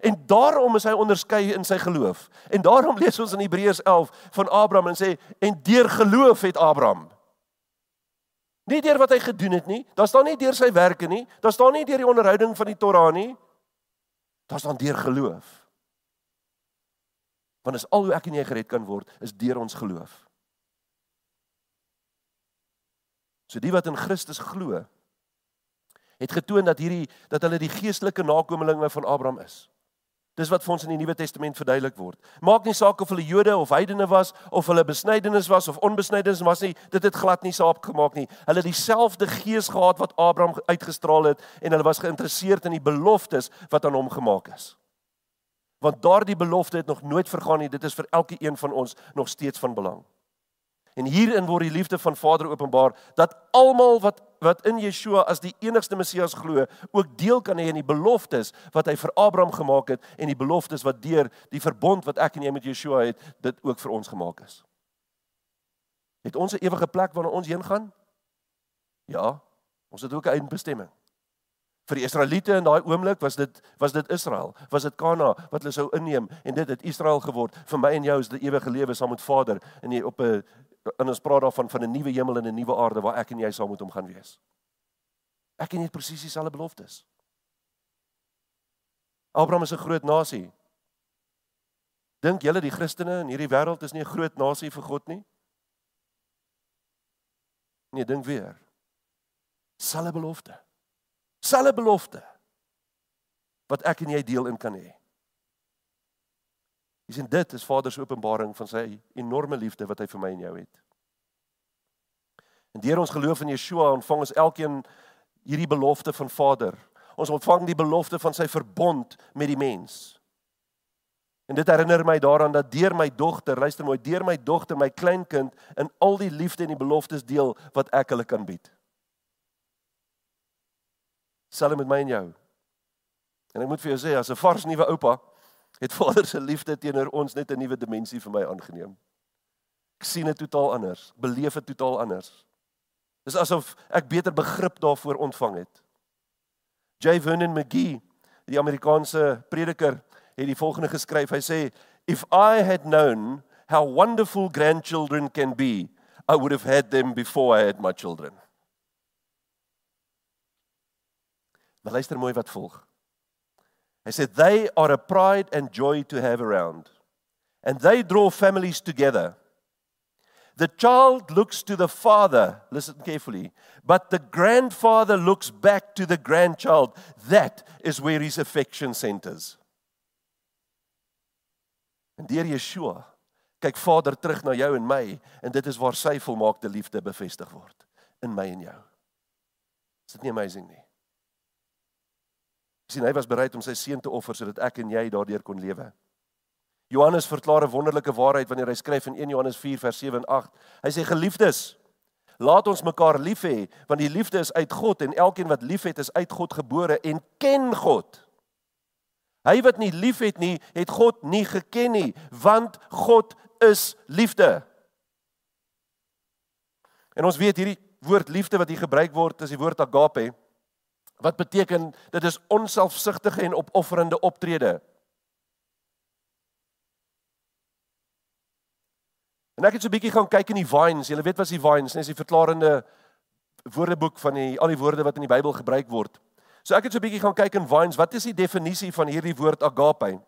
En daarom is hy onderskei in sy geloof. En daarom lees ons in Hebreërs 11 van Abraham en sê en deur geloof het Abraham Nie deur wat hy gedoen het nie. Daar staan nie deur sy werke nie. Daar staan nie deur die onderhouding van die Torah nie. Daar's dan deur geloof. Want as al hoe ek en jy gered kan word, is deur ons geloof. So die wat in Christus glo, het getoon dat hierdie dat hulle die geestelike nakommelinge van Abraham is. Dis wat vir ons in die Nuwe Testament verduidelik word. Maak nie saak of hulle Jode of heidene was of hulle besnydenis was of onbesnydenis was nie, dit het glad nie saak gemaak nie. Hulle het dieselfde gees gehad wat Abraham uitgestraal het en hulle was geïnteresseerd in die beloftes wat aan hom gemaak is. Want daardie belofte het nog nooit vergaan nie. Dit is vir elke een van ons nog steeds van belang. En hierin word die liefde van Vader openbaar dat almal wat wat in Yeshua as die enigste Messias glo, ook deel kan hê in die beloftes wat hy vir Abraham gemaak het en die beloftes wat deur die verbond wat ek en jy met Yeshua het, dit ook vir ons gemaak is. Het ons 'n ewige plek waarna ons heen gaan? Ja, ons het ook 'n eindbestemming. Vir die Israeliete in daai oomblik was dit was dit Israel, was dit Kana wat hulle sou inneem en dit het Israel geword. Vir my en jou is dit ewige lewe saam met Vader in die, op 'n en ons praat daarvan van 'n nuwe hemel en 'n nuwe aarde waar ek en jy saam met hom gaan wees. Ek en jy het presies dieselfde beloftes. Abraham is 'n groot nasie. Dink julle die Christene in hierdie wêreld is nie 'n groot nasie vir God nie? Nee, dink weer. Selfe belofte. Selfe belofte wat ek en jy deel in kan hê. Jy sien dit is Vader se openbaring van sy enorme liefde wat hy vir my en jou het. En deur ons geloof in Yeshua ontvang ons elkeen hierdie belofte van Vader. Ons ontvang die belofte van sy verbond met die mens. En dit herinner my daaraan dat deur my dogter, luister mooi, deur my dogter, my kleinkind in al die liefde en die beloftes deel wat ek hulle kan bied. Selfs met my en jou. En ek moet vir jou sê as 'n vars nuwe oupa, het Vader se liefde teenoor ons net 'n nuwe dimensie vir my aangeneem. Ek sien dit totaal anders, beleef dit totaal anders. Dis asof ek beter begrip daarvoor ontvang het. J. Vernon McGee, die Amerikaanse prediker, het die volgende geskryf. Hy sê, "If I had known how wonderful grandchildren can be, I would have had them before I had my children." Maar luister mooi wat volg. He said, They are a pride and joy to have around, and they draw families together. The child looks to the father, listen carefully, but the grandfather looks back to the grandchild. That is where his affection centers. En deur Yeshua kyk Vader terug na jou en my en dit is waar sy volmaakte liefde bevestig word in my en jou. Is dit nie amazing nie? Sien hy was bereid om sy seun te offer sodat ek en jy daardeur kon lewe. Johannes verklaar 'n wonderlike waarheid wanneer hy skryf in 1 Johannes 4 vers 7 en 8. Hy sê geliefdes, laat ons mekaar lief hê want die liefde is uit God en elkeen wat liefhet is uit God gebore en ken God. Hy wat nie liefhet nie, het God nie geken nie, want God is liefde. En ons weet hierdie woord liefde wat hier gebruik word, is die woord agape. Wat beteken dit is onselfsugtige en opofferende optrede. En ek het so 'n bietjie gaan kyk in die Vines. Jy weet wat is die Vines? Dis die verklarende woordeboek van die al die woorde wat in die Bybel gebruik word. So ek het so 'n bietjie gaan kyk in Vines. Wat is die definisie van hierdie woord agape?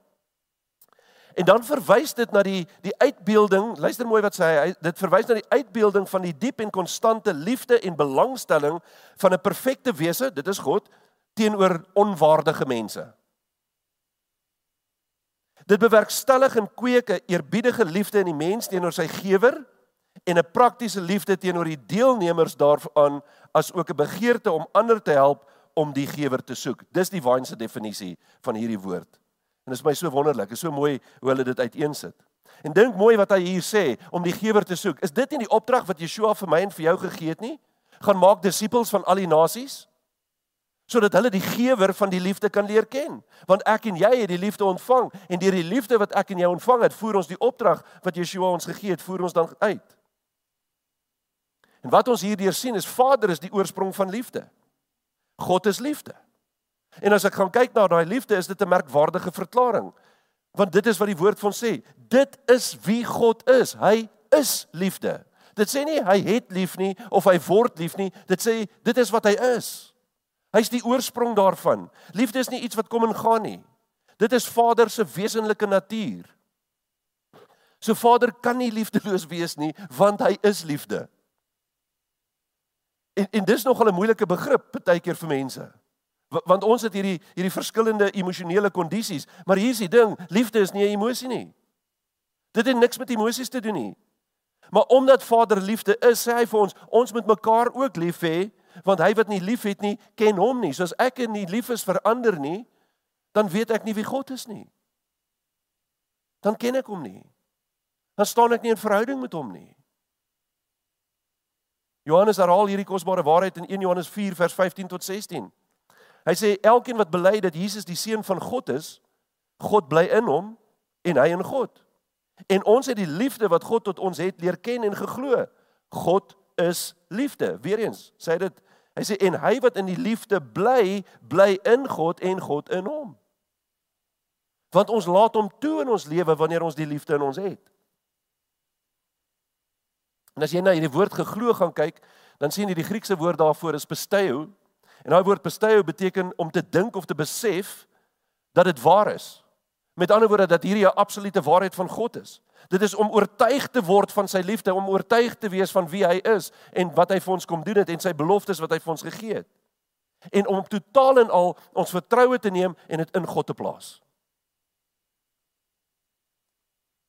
En dan verwys dit na die die uitbeelding. Luister mooi wat sê hy. Dit verwys na die uitbeelding van die diep en konstante liefde en belangstelling van 'n perfekte wese, dit is God, teenoor onwaardige mense. Dit bewerkstellig en kweek 'n eerbiedige liefde in die mens teenoor sy gewer en 'n praktiese liefde teenoor die deelnemers daarvan as ook 'n begeerte om ander te help om die gewer te soek. Dis die Wynse definisie van hierdie woord. En dit is my so wonderlik, is so mooi hoe hulle dit uiteensit. En dink mooi wat hy hier sê om die gewer te soek. Is dit nie die opdrag wat Yeshua vir my en vir jou gegee het nie? Gaan maak disippels van al die nasies sodat hulle die gewer van die liefde kan leer ken. Want ek en jy het die liefde ontvang en deur die liefde wat ek en jy ontvang het, voer ons die opdrag wat Yeshua ons gegee het, voer ons dan uit. En wat ons hierdeur sien is Vader is die oorsprong van liefde. God is liefde. En as ek gaan kyk na daai liefde, is dit 'n merkwaardige verklaring. Want dit is wat die woord van sê. Dit is wie God is. Hy is liefde. Dit sê nie hy het lief nie of hy word lief nie. Dit sê dit is wat hy is. Hy's die oorsprong daarvan. Liefde is nie iets wat kom en gaan nie. Dit is Vader se wesenlike natuur. So Vader kan nie liefdeloos wees nie, want hy is liefde. En en dis nogal 'n moeilike begrip baie keer vir mense. Want ons het hierdie hierdie verskillende emosionele kondisies, maar hier is die ding, liefde is nie 'n emosie nie. Dit het niks met emosies te doen nie. Maar omdat Vader liefde is, sê hy vir ons, ons moet mekaar ook lief hê, want hy wat nie liefhet nie, ken hom nie. Soos ek nie lief is vir ander nie, dan weet ek nie wie God is nie. Dan ken ek hom nie. Dan staan ek nie in verhouding met hom nie. Johannes herhaal hierdie kosbare waarheid in 1 Johannes 4 vers 15 tot 16. Hy sê elkeen wat bely dat Jesus die seun van God is, God bly in hom en hy in God. En ons het die liefde wat God tot ons het leer ken en geglo. God is liefde. Weereens sê dit hy sê en hy wat in die liefde bly, bly in God en God in hom. Want ons laat hom toe in ons lewe wanneer ons die liefde in ons het. En as jy na hierdie woord geglo gaan kyk, dan sien jy die Griekse woord daarvoor is pisteo. En daai woord pisteo beteken om te dink of te besef dat dit waar is. Met ander woorde dat hierdie 'n absolute waarheid van God is. Dit is om oortuig te word van sy liefde, om oortuig te wees van wie hy is en wat hy vir ons kom doen het en sy beloftes wat hy vir ons gegee het. En om totaal en al ons vertroue te neem en dit in God te plaas.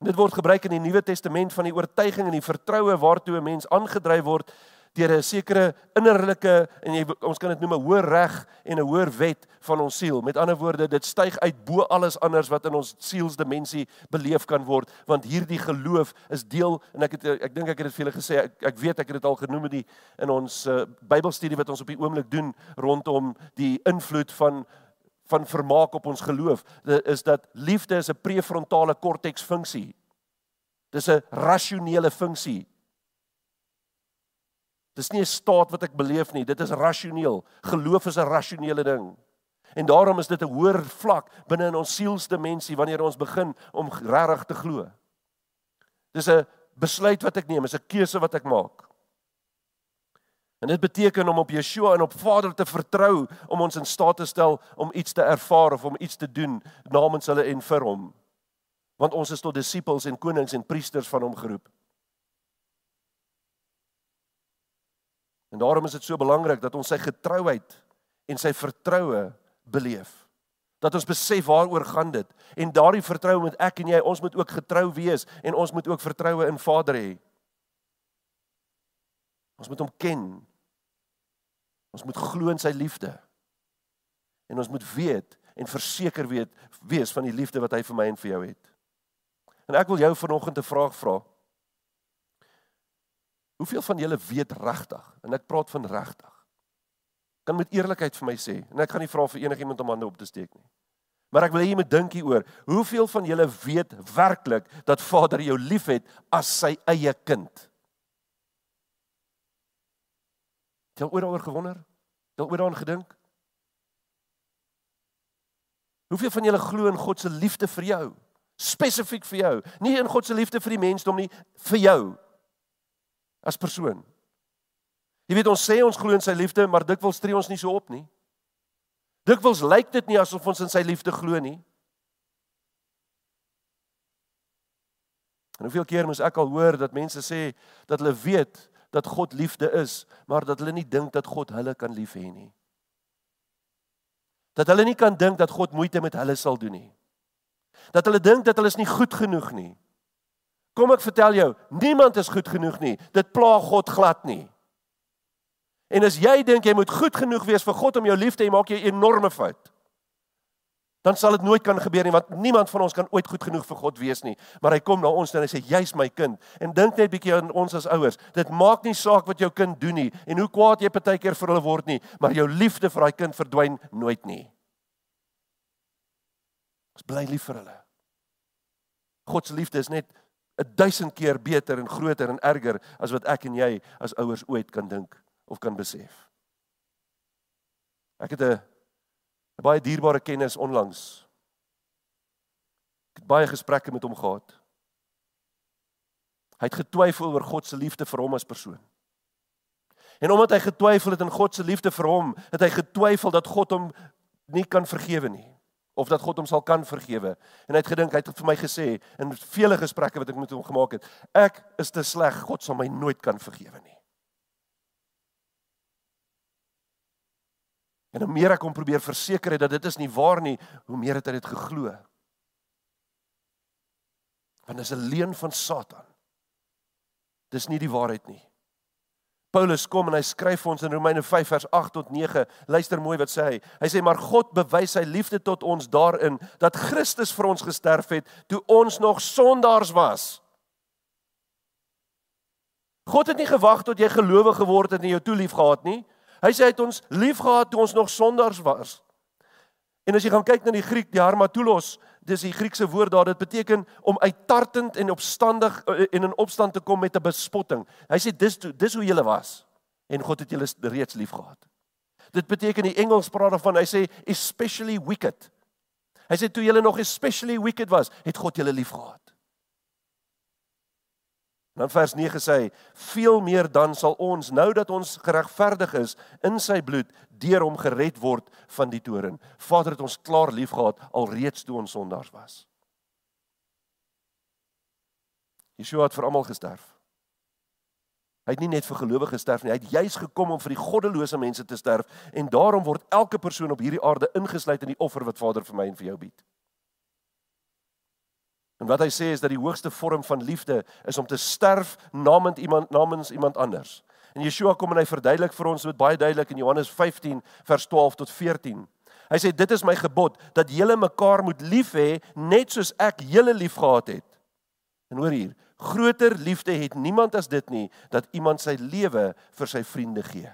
Dit word gebruik in die Nuwe Testament van die oortuiging en die vertroue waartoe 'n mens aangedryf word deur 'n sekere innerlike en jy, ons kan dit noem 'n hoër reg en 'n hoër wet van ons siel. Met ander woorde, dit styg uit bo alles anders wat in ons sielsdimensie beleef kan word, want hierdie geloof is deel en ek het ek dink ek het dit vir julle gesê, ek, ek weet ek het dit al genoem in die in ons uh, Bybelstudie wat ons op die oomblik doen rondom die invloed van van vermaak op ons geloof is dat liefde is 'n prefrontale korteks funksie. Dis 'n rasionele funksie. Dis nie 'n staat wat ek beleef nie, dit is rasioneel. Geloof is 'n rasionele ding. En daarom is dit 'n hoër vlak binne in ons sielsdimensie wanneer ons begin om regtig te glo. Dis 'n besluit wat ek neem, is 'n keuse wat ek maak. En dit beteken om op Yeshua en op Vader te vertrou om ons in staat te stel om iets te ervaar of om iets te doen namens hulle en vir hom. Want ons is tot disippels en konings en priesters van hom geroep. En daarom is dit so belangrik dat ons sy getrouheid en sy vertroue beleef. Dat ons besef waaroor gaan dit en daardie vertroue moet ek en jy ons moet ook getrou wees en ons moet ook vertroue in Vader hê. Ons moet hom ken. Ons moet glo in sy liefde. En ons moet weet en verseker weet wees van die liefde wat hy vir my en vir jou het. En ek wil jou vanoggend 'n vraag vra. Hoeveel van julle weet regtig? En ek praat van regtig. Kan met eerlikheid vir my sê en ek gaan nie vra vir enigiemand om hande op te steek nie. Maar ek wil hê jy moet dink hieroor. Hoeveel van julle weet werklik dat Vader jou liefhet as sy eie kind? Het jy ooit daaroor gewonder? Het jy ooit daaraan gedink? Hoeveel van julle glo in God se liefde vir jou? Spesifiek vir jou. Nie in God se liefde vir die mensdom nie, vir jou as persoon. Jy weet ons sê ons glo in sy liefde, maar dikwels tree ons nie so op nie. Dikwels lyk dit nie asof ons in sy liefde glo nie. En hoeveel keer moes ek al hoor dat mense sê dat hulle weet dat God liefde is, maar dat hulle nie dink dat God hulle kan lief hê nie. Dat hulle nie kan dink dat God moeite met hulle sal doen nie. Dat hulle dink dat hulle is nie goed genoeg nie. Kom ek vertel jou, niemand is goed genoeg nie. Dit pla God glad nie. En as jy dink jy moet goed genoeg wees vir God om jou lief te hê, maak jy 'n enorme fout. Dan sal dit nooit kan gebeur nie want niemand van ons kan ooit goed genoeg vir God wees nie. Maar hy kom na ons en hy sê jy's my kind. En dink net bietjie aan ons as ouers. Dit maak nie saak wat jou kind doen nie en hoe kwaad jy partykeer vir hulle word nie, maar jou liefde vir daai kind verdwyn nooit nie. Ons bly lief vir hulle. God se liefde is net 'n duisend keer beter en groter en erger as wat ek en jy as ouers ooit kan dink of kan besef. Ek het 'n baie dierbare kennis onlangs. Ek het baie gesprekke met hom gehad. Hy het getwyfel oor God se liefde vir hom as persoon. En omdat hy getwyfel het in God se liefde vir hom, het hy getwyfel dat God hom nie kan vergewe nie of dat God hom sal kan vergewe. En hy het gedink, hy het vir my gesê in vele gesprekke wat ek met hom gemaak het, ek is te sleg, God sal my nooit kan vergewe nie. En hoe meer ek hom probeer verseker het dat dit is nie waar nie, hoe meer het hy dit geglo. Want dit is 'n leuen van Satan. Dis nie die waarheid nie. Paulus kom en hy skryf vir ons in Romeine 5 vers 8 tot 9. Luister mooi wat sê hy. Hy sê maar God bewys sy liefde tot ons daarin dat Christus vir ons gesterf het toe ons nog sondaars was. God het nie gewag tot jy gelowig geword het en jou toe liefgehad nie. Hy sê hy het ons liefgehad toe ons nog sondaars was. En as jy gaan kyk na die Griek, die harmatulos, dis die Griekse woord daar, dit beteken om uittartend en opstandig eh, en in opstand te kom met 'n bespotting. Hy sê dis dis hoe julle was en God het julle reeds liefgehad. Dit beteken in Engels praat daarvan, hy sê especially wicked. Hy sê toe julle nog especially wicked was, het God julle liefgehad. Dan vers 9 sê hy: "Veel meer dan sal ons nou dat ons geregverdig is in sy bloed deur hom gered word van die toren. Vader het ons klaar liefgehad alreeds toe ons sondaars was." Yeshua het vir almal gesterf. Hy het nie net vir gelowiges gesterf nie, hy het juis gekom om vir die goddelose mense te sterf en daarom word elke persoon op hierdie aarde ingesluit in die offer wat Vader vir my en vir jou bied. En wat hy sê is dat die hoogste vorm van liefde is om te sterf namens iemand namens iemand anders. En Yeshua kom en hy verduidelik vir ons dit baie duidelik in Johannes 15 vers 12 tot 14. Hy sê dit is my gebod dat julle mekaar moet lief hê net soos ek julle liefgehad het. En hoor hier, groter liefde het niemand as dit nie dat iemand sy lewe vir sy vriende gee.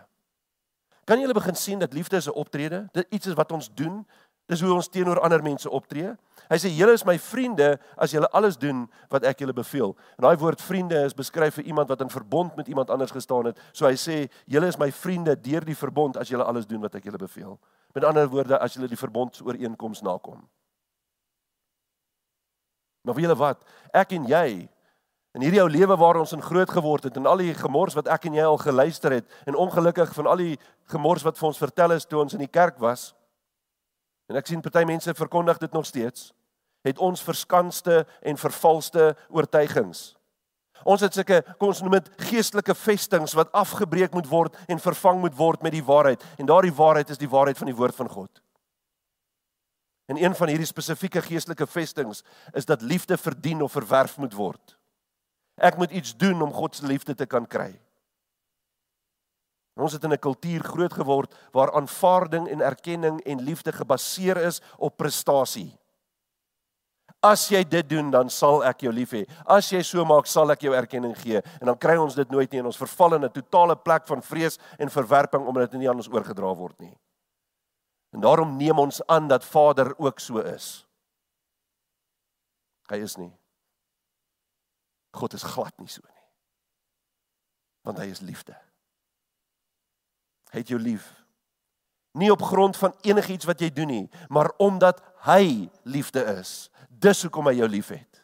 Kan jy begin sien dat liefde is 'n optrede? Dit iets is wat ons doen. Dis hoe ons teenoor ander mense optree. Hy sê julle is my vriende as julle alles doen wat ek julle beveel. En daai woord vriende is beskryf vir iemand wat in verbond met iemand anders gestaan het. So hy sê julle is my vriende deur die verbond as julle alles doen wat ek julle beveel. Met ander woorde as julle die verbondsooreenkoms nakom. Maar wie julle wat? Ek en jy in hierdie ou lewe waar ons in groot geword het en al die gemors wat ek en jy al geluister het en ongelukkig van al die gemors wat vir ons vertel is toe ons in die kerk was. En ek sien party mense verkondig dit nog steeds het ons verskanste en vervalste oortuigings. Ons het sulke kom ons noem dit geestelike vestings wat afgebreek moet word en vervang moet word met die waarheid. En daardie waarheid is die waarheid van die woord van God. En een van hierdie spesifieke geestelike vestings is dat liefde verdien of verwerf moet word. Ek moet iets doen om God se liefde te kan kry. Ons het in 'n kultuur groot geword waar aanvaarding en erkenning en liefde gebaseer is op prestasie. As jy dit doen, dan sal ek jou lief hê. As jy so maak, sal ek jou erkenning gee. En dan kry ons dit nooit nie en ons verval in 'n totale plek van vrees en verwerping omdat dit nie aan ons oorgedra word nie. En daarom neem ons aan dat Vader ook so is. Hy is nie. God is glad nie so nie. Want hy is liefde. Hy het jou lief. Nie op grond van enigiets wat jy doen nie, maar omdat hy liefde is. Dis hoekom hy jou liefhet.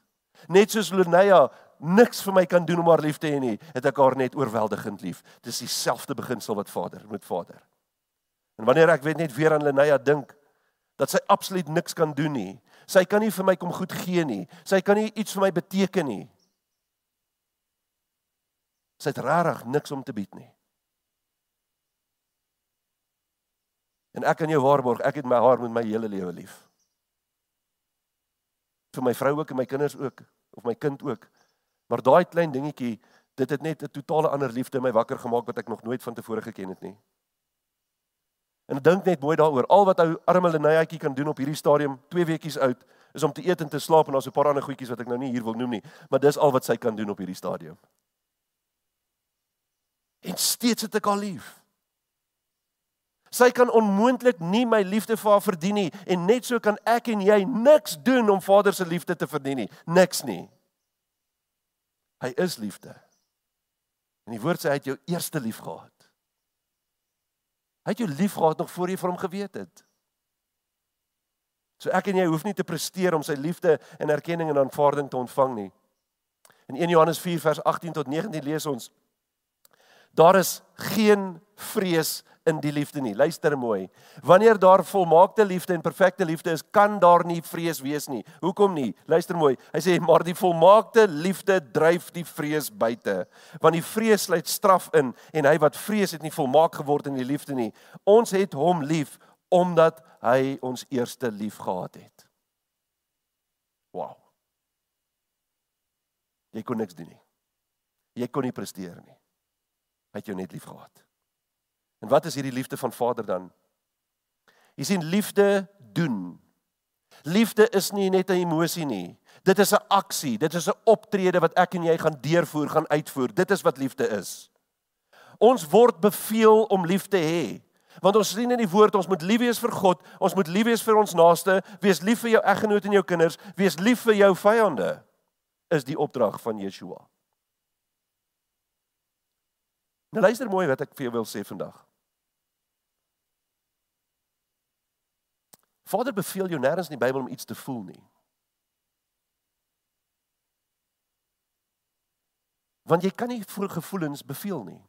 Net soos Lenaya niks vir my kan doen om haar lief te hê nie, het ek haar net oorweldigend lief. Dis dieselfde beginsel wat Vader met Vader. En wanneer ek weet net weer aan Lenaya dink dat sy absoluut niks kan doen nie. Sy kan nie vir my kom goed gee nie. Sy kan nie iets vir my beteken nie. Sy het regtig niks om te bied nie. En ek kan jou waarborg, ek het my haar met my hele lewe lief vir my vrou ook en my kinders ook of my kind ook. Maar daai klein dingetjie, dit het net 'n totale ander liefde in my wakker gemaak wat ek nog nooit van tevore geken het nie. En dink net mooi daaroor. Al wat ou arme Lenaatjie kan doen op hierdie stadium, 2 weekies oud, is om te eet en te slaap en daar's 'n paar ander goedjies wat ek nou nie hier wil noem nie, maar dis al wat sy kan doen op hierdie stadium. En steeds het ek haar lief. Sy kan onmoontlik nie my liefde vir haar verdien nie en net so kan ek en jy niks doen om Vader se liefde te verdien nie. Niks nie. Hy is liefde. En die woord sê hy het jou eerste lief gehad. Hy het jou lief gehad nog voor jy vir hom geweet het. So ek en jy hoef nie te presteer om sy liefde en erkenning en aanvaarding te ontvang nie. In 1 Johannes 4 vers 18 tot 19 lees ons: Daar is geen vrees in die liefde nie. Luister mooi. Wanneer daar volmaakte liefde en perfekte liefde is, kan daar nie vrees wees nie. Hoekom nie? Luister mooi. Hy sê maar die volmaakte liefde dryf die vrees buite, want die vrees sluit straf in en hy wat vrees het nie volmaak geword in die liefde nie. Ons het hom lief omdat hy ons eerste lief gehad het. Wow. Jy kon niks doen nie. Jy kon nie presteer nie. Hy het jou net lief gehad. En wat is hierdie liefde van Vader dan? Jy sien liefde doen. Liefde is nie net 'n emosie nie. Dit is 'n aksie, dit is 'n optrede wat ek en jy gaan deurvoer, gaan uitvoer. Dit is wat liefde is. Ons word beveel om lief te hê. Want ons sien in die woord ons moet lief wees vir God, ons moet lief wees vir ons naaste, wees lief vir jou eggenoot en jou kinders, wees lief vir jou vyande. Is die opdrag van Yeshua. Nou luister mooi wat ek vir jou wil sê vandag. Vader beveel jou nêrens in die Bybel om iets te voel nie. Want jy kan nie vir gevoelens beveel nie.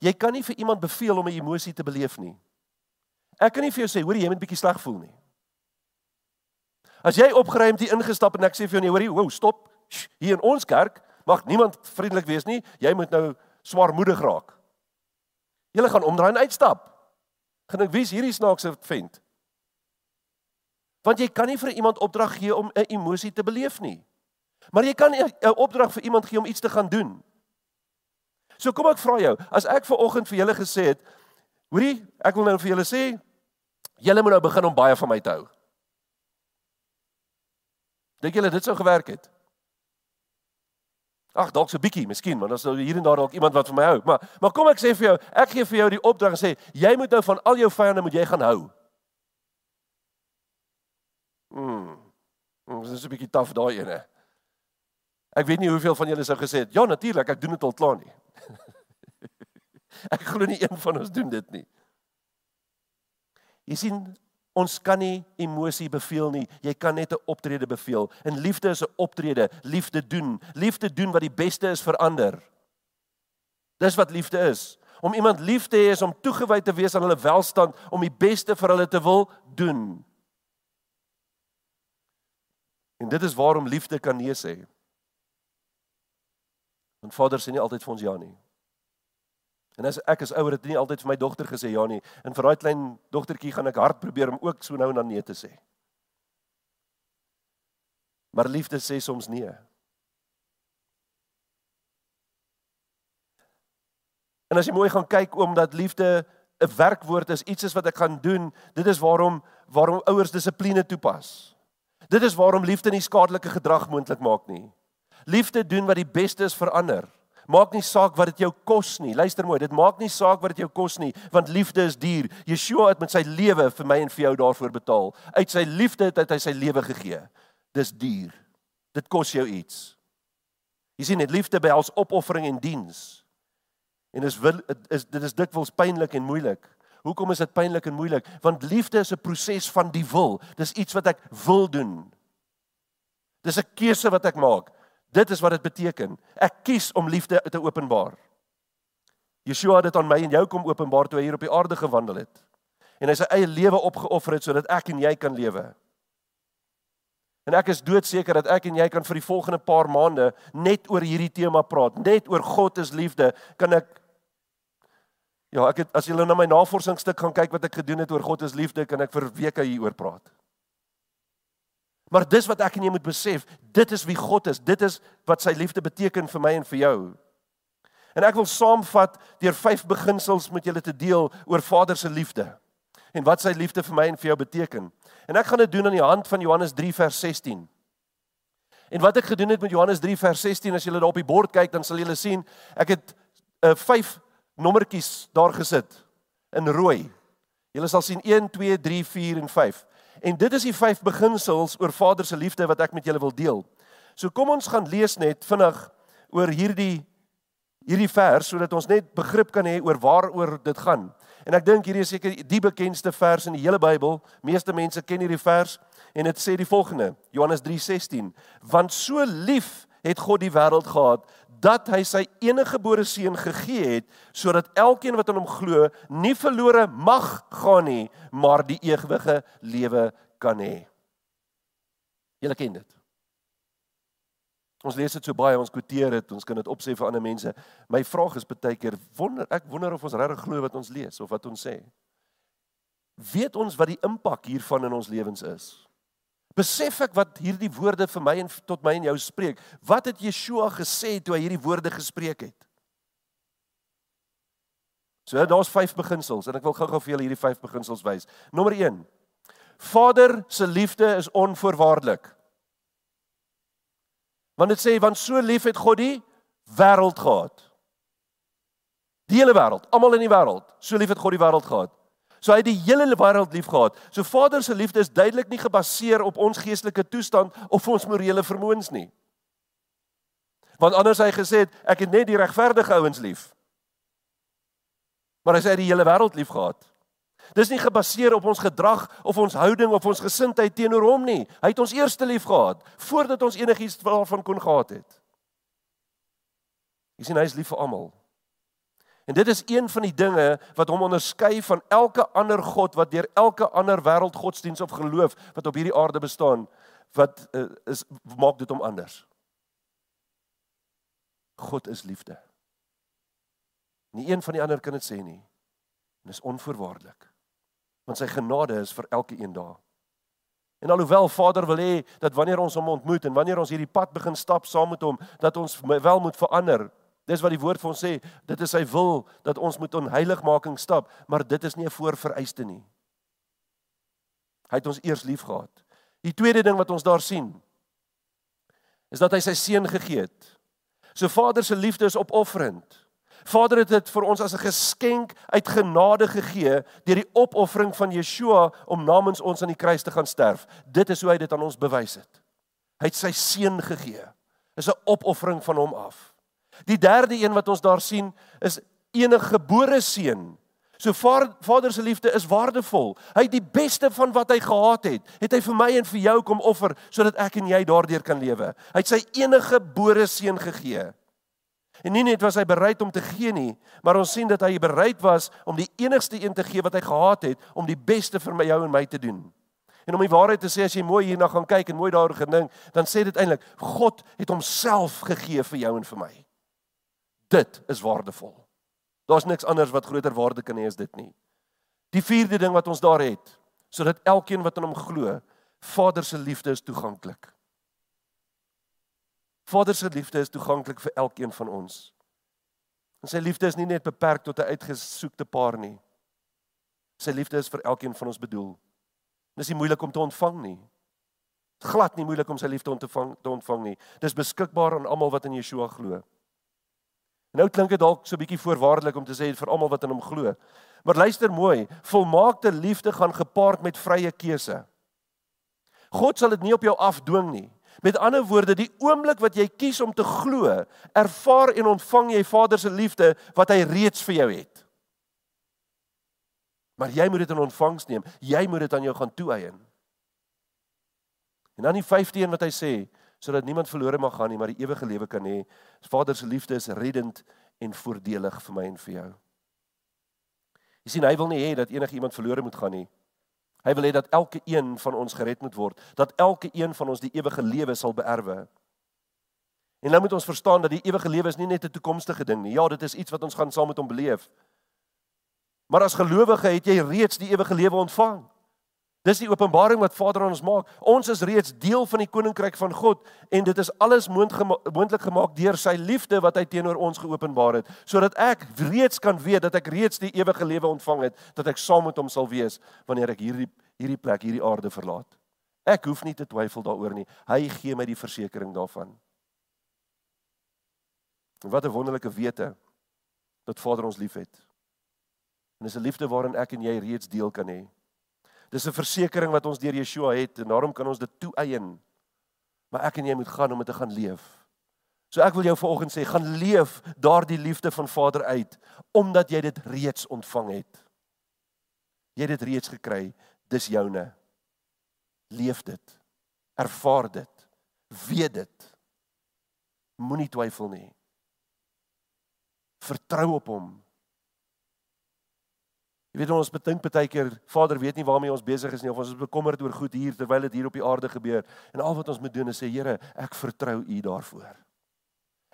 Jy kan nie vir iemand beveel om 'n emosie te beleef nie. Ek kan nie vir jou sê hoor jy moet bietjie sleg voel nie. As jy opgeruimd hier ingestap en ek sê vir jou nee hoor jy, wow, stop. Hier in ons kerk mag niemand vriendelik wees nie. Jy moet nou swaarmoedig raak. Julle gaan omdraai en uitstap. Gaan ek wys hierdie snaakse vent. Want jy kan nie vir iemand opdrag gee om 'n emosie te beleef nie. Maar jy kan 'n opdrag vir iemand gee om iets te gaan doen. So kom ek vra jou, as ek ver oggend vir julle gesê het, hoorie, ek wil nou vir julle sê, julle moet nou begin om baie van my te hou. Dink julle dit sou gewerk het? Ag, dalk so 'n bietjie, miskien, want as nou hier en daar dalk iemand wat van my hou. Maar maar kom ek sê vir jou, ek gee vir jou die opdrag en sê jy moet nou van al jou vyande moet jy gaan hou. Mm. mm dis 'n bietjie taaf daai ene. Ek weet nie hoeveel van julle sou gesê het, ja natuurlik, ek doen dit al klaar nie. ek glo nie een van ons doen dit nie. Jy sien, Ons kan nie emosie beveel nie. Jy kan net 'n optrede beveel. En liefde is 'n optrede, liefde doen, liefde doen wat die beste is vir ander. Dis wat liefde is. Om iemand lief te hê is om toegewy te wees aan hulle welstand, om die beste vir hulle te wil doen. En dit is waarom liefde kan nee sê. Want Vader sê nie altyd vir ons ja nie. En as ek as ouer het nie altyd vir my dogter gesê ja nie. En vir daai klein dogtertjie gaan ek hard probeer om ook so nou en dan nee te sê. Maar liefde sê soms nee. En as jy mooi gaan kyk omdat liefde 'n werkwoord is, iets is wat ek gaan doen, dit is waarom waarom ouers dissipline toepas. Dit is waarom liefde nie skadelike gedrag moontlik maak nie. Liefde doen wat die beste is vir ander. Maak nie saak wat dit jou kos nie. Luister mooi, dit maak nie saak wat dit jou kos nie, want liefde is duur. Yeshua het met sy lewe vir my en vir jou daarvoor betaal. Uit sy liefde het hy sy lewe gegee. Dis duur. Dit kos jou iets. Jy sien, dit liefde behels opoffering en diens. En dis wil is dit is dikwels pynlik en moeilik. Hoekom is dit pynlik en moeilik? Want liefde is 'n proses van die wil. Dis iets wat ek wil doen. Dis 'n keuse wat ek maak. Dit is wat dit beteken. Ek kies om liefde te openbaar. Yeshua het dit aan my en jou kom openbaar toe hy hier op die aarde gewandel het. En hy sy eie lewe opgeoffer het sodat ek en jy kan lewe. En ek is doodseker dat ek en jy kan vir die volgende paar maande net oor hierdie tema praat, net oor God is liefde. Kan ek Ja, ek het as jy na my navorsingsstuk gaan kyk wat ek gedoen het oor God is liefde, kan ek vir weke hieroor praat. Maar dis wat ek en jy moet besef, dit is wie God is. Dit is wat sy liefde beteken vir my en vir jou. En ek wil saamvat deur vyf beginsels met julle te deel oor Vader se liefde en wat sy liefde vir my en vir jou beteken. En ek gaan dit doen aan die hand van Johannes 3 vers 16. En wat ek gedoen het met Johannes 3 vers 16, as julle daar op die bord kyk, dan sal julle sien ek het uh, vyf nommertjies daar gesit in rooi. Julle sal sien 1 2 3 4 en 5. En dit is die vyf beginsels oor Vader se liefde wat ek met julle wil deel. So kom ons gaan lees net vinnig oor hierdie hierdie vers sodat ons net begrip kan hê oor waaroor dit gaan. En ek dink hierdie is seker die bekendste vers in die hele Bybel. Meeste mense ken hierdie vers en dit sê die volgende: Johannes 3:16, want so lief het God die wêreld gehad dat hy sy enige gebore seun gegee het sodat elkeen wat aan hom glo nie verlore mag gaan nie, maar die ewige lewe kan hê. Julle ken dit. Ons lees dit so baie, ons kwoteer dit, ons kan dit opsê vir ander mense. My vraag is baie keer, wonder ek wonder of ons regtig glo wat ons lees of wat ons sê. Weet ons wat die impak hiervan in ons lewens is? Besef ek wat hierdie woorde vir my en tot my en jou spreek? Wat het Yeshua gesê toe hy hierdie woorde gespreek het? So daar's vyf beginsels en ek wil gou-gou vir julle hierdie vyf beginsels wys. Nommer 1. Vader se liefde is onvoorwaardelik. Want dit sê want so lief het God die wêreld gehad. Die hele wêreld, almal in die wêreld, so lief het God die wêreld gehad. So hy het die hele wêreld lief gehad. So Vader se liefde is duidelik nie gebaseer op ons geestelike toestand of ons morele vermoëns nie. Want anders hy gesê het ek het net die regverdige ouens lief. Maar hy sê hy het die hele wêreld lief gehad. Dis nie gebaseer op ons gedrag of ons houding of ons gesindheid teenoor hom nie. Hy het ons eerste lief gehad voordat ons enigiets daarvan kon gehad het. Jy sien hy is lief vir almal. En dit is een van die dinge wat hom onderskei van elke ander god wat deur elke ander wêreldgodsdiens of geloof wat op hierdie aarde bestaan wat uh, is maak dit hom anders. God is liefde. Nie een van die ander kan dit sê nie. Dit is onvoorwaardelik want sy genade is vir elke een daar. En alhoewel Vader wil hê dat wanneer ons hom ontmoet en wanneer ons hierdie pad begin stap saam met hom, dat ons wel moet verander. Dis wat die woord vir ons sê, dit is sy wil dat ons moet in heiligmaking stap, maar dit is nie 'n voorvereiste nie. Hy het ons eers lief gehad. Die tweede ding wat ons daar sien is dat hy sy seun gegee het. So Vader se liefde is opofferend. Vader het dit vir ons as 'n geskenk uit genade gegee deur die opoffering van Yeshua om namens ons aan die kruis te gaan sterf. Dit is hoe hy dit aan ons bewys het. Hy het sy seun gegee. Is 'n opoffering van hom af. Die derde een wat ons daar sien is enige gebore seun. So Vader se liefde is waardevol. Hy het die beste van wat hy gehad het, het hy vir my en vir jou kom offer sodat ek en jy daardeur kan lewe. Hy het sy enige gebore seun gegee. En nie net was hy bereid om te gee nie, maar ons sien dat hy bereid was om die enigste een te gee wat hy gehad het om die beste vir my jou en my te doen. En om die waarheid te sê as jy mooi hierna gaan kyk en mooi daaroor gedink, dan sê dit eintlik God het homself gegee vir jou en vir my. Dit is waardevol. Daar's niks anders wat groter waarde kan hê as dit nie. Die vierde ding wat ons daar het, sodat elkeen wat aan hom glo, Vader se liefde is toeganklik. Vader se liefde is toeganklik vir elkeen van ons. En sy liefde is nie net beperk tot 'n uitgesoekte paar nie. Sy liefde is vir elkeen van ons bedoel. Dis nie moeilik om te ontvang nie. Glad nie moeilik om sy liefde te ontvang te ontvang nie. Dis beskikbaar aan almal wat in Yeshua glo. Nou klink dit dalk so 'n bietjie voorwaardelik om te sê vir almal wat in hom glo. Maar luister mooi, volmaakte liefde gaan gepaard met vrye keuse. God sal dit nie op jou afdwing nie. Met ander woorde, die oomblik wat jy kies om te glo, ervaar en ontvang jy Vader se liefde wat hy reeds vir jou het. Maar jy moet dit in ontvangs neem. Jy moet dit aan jou gaan toeëien. En dan die 15 wat hy sê, sodat niemand verlore mag gaan nie, maar die ewige lewe kan hê. Vader se liefde is reddend en voordelig vir my en vir jou. Jy sien, hy wil nie hê dat enige iemand verlore moet gaan nie. Hy wil hê dat elke een van ons gered moet word, dat elke een van ons die ewige lewe sal beerwe. En nou moet ons verstaan dat die ewige lewe is nie net 'n toekomstige ding nie. Ja, dit is iets wat ons gaan saam met hom beleef. Maar as gelowige het jy reeds die ewige lewe ontvang. Dis die openbaring wat Vader aan ons maak. Ons is reeds deel van die koninkryk van God en dit is alles moontlik gemaak deur sy liefde wat hy teenoor ons geopenbaar het, sodat ek reeds kan weet dat ek reeds die ewige lewe ontvang het, dat ek saam met hom sal wees wanneer ek hierdie hierdie plek, hierdie aarde verlaat. Ek hoef nie te twyfel daaroor nie. Hy gee my die versekering daarvan. Wat 'n wonderlike wete dat Vader ons liefhet. En dis 'n liefde waarin ek en jy reeds deel kan hê. Dis 'n versekering wat ons deur Yeshua het en daarom kan ons dit toeëien. Maar ek en jy moet gaan om dit te gaan leef. So ek wil jou vanoggend sê, gaan leef daardie liefde van Vader uit omdat jy dit reeds ontvang het. Jy het dit reeds gekry, dis joune. Leef dit. Ervaar dit. Weet dit. Moenie twyfel nie. Vertrou op hom. Jy weet ons bedink baie keer Vader weet nie waarmee ons besig is nie of ons is bekommerd oor goed hier terwyl dit hier op die aarde gebeur en al wat ons moet doen is sê Here, ek vertrou U daarvoor.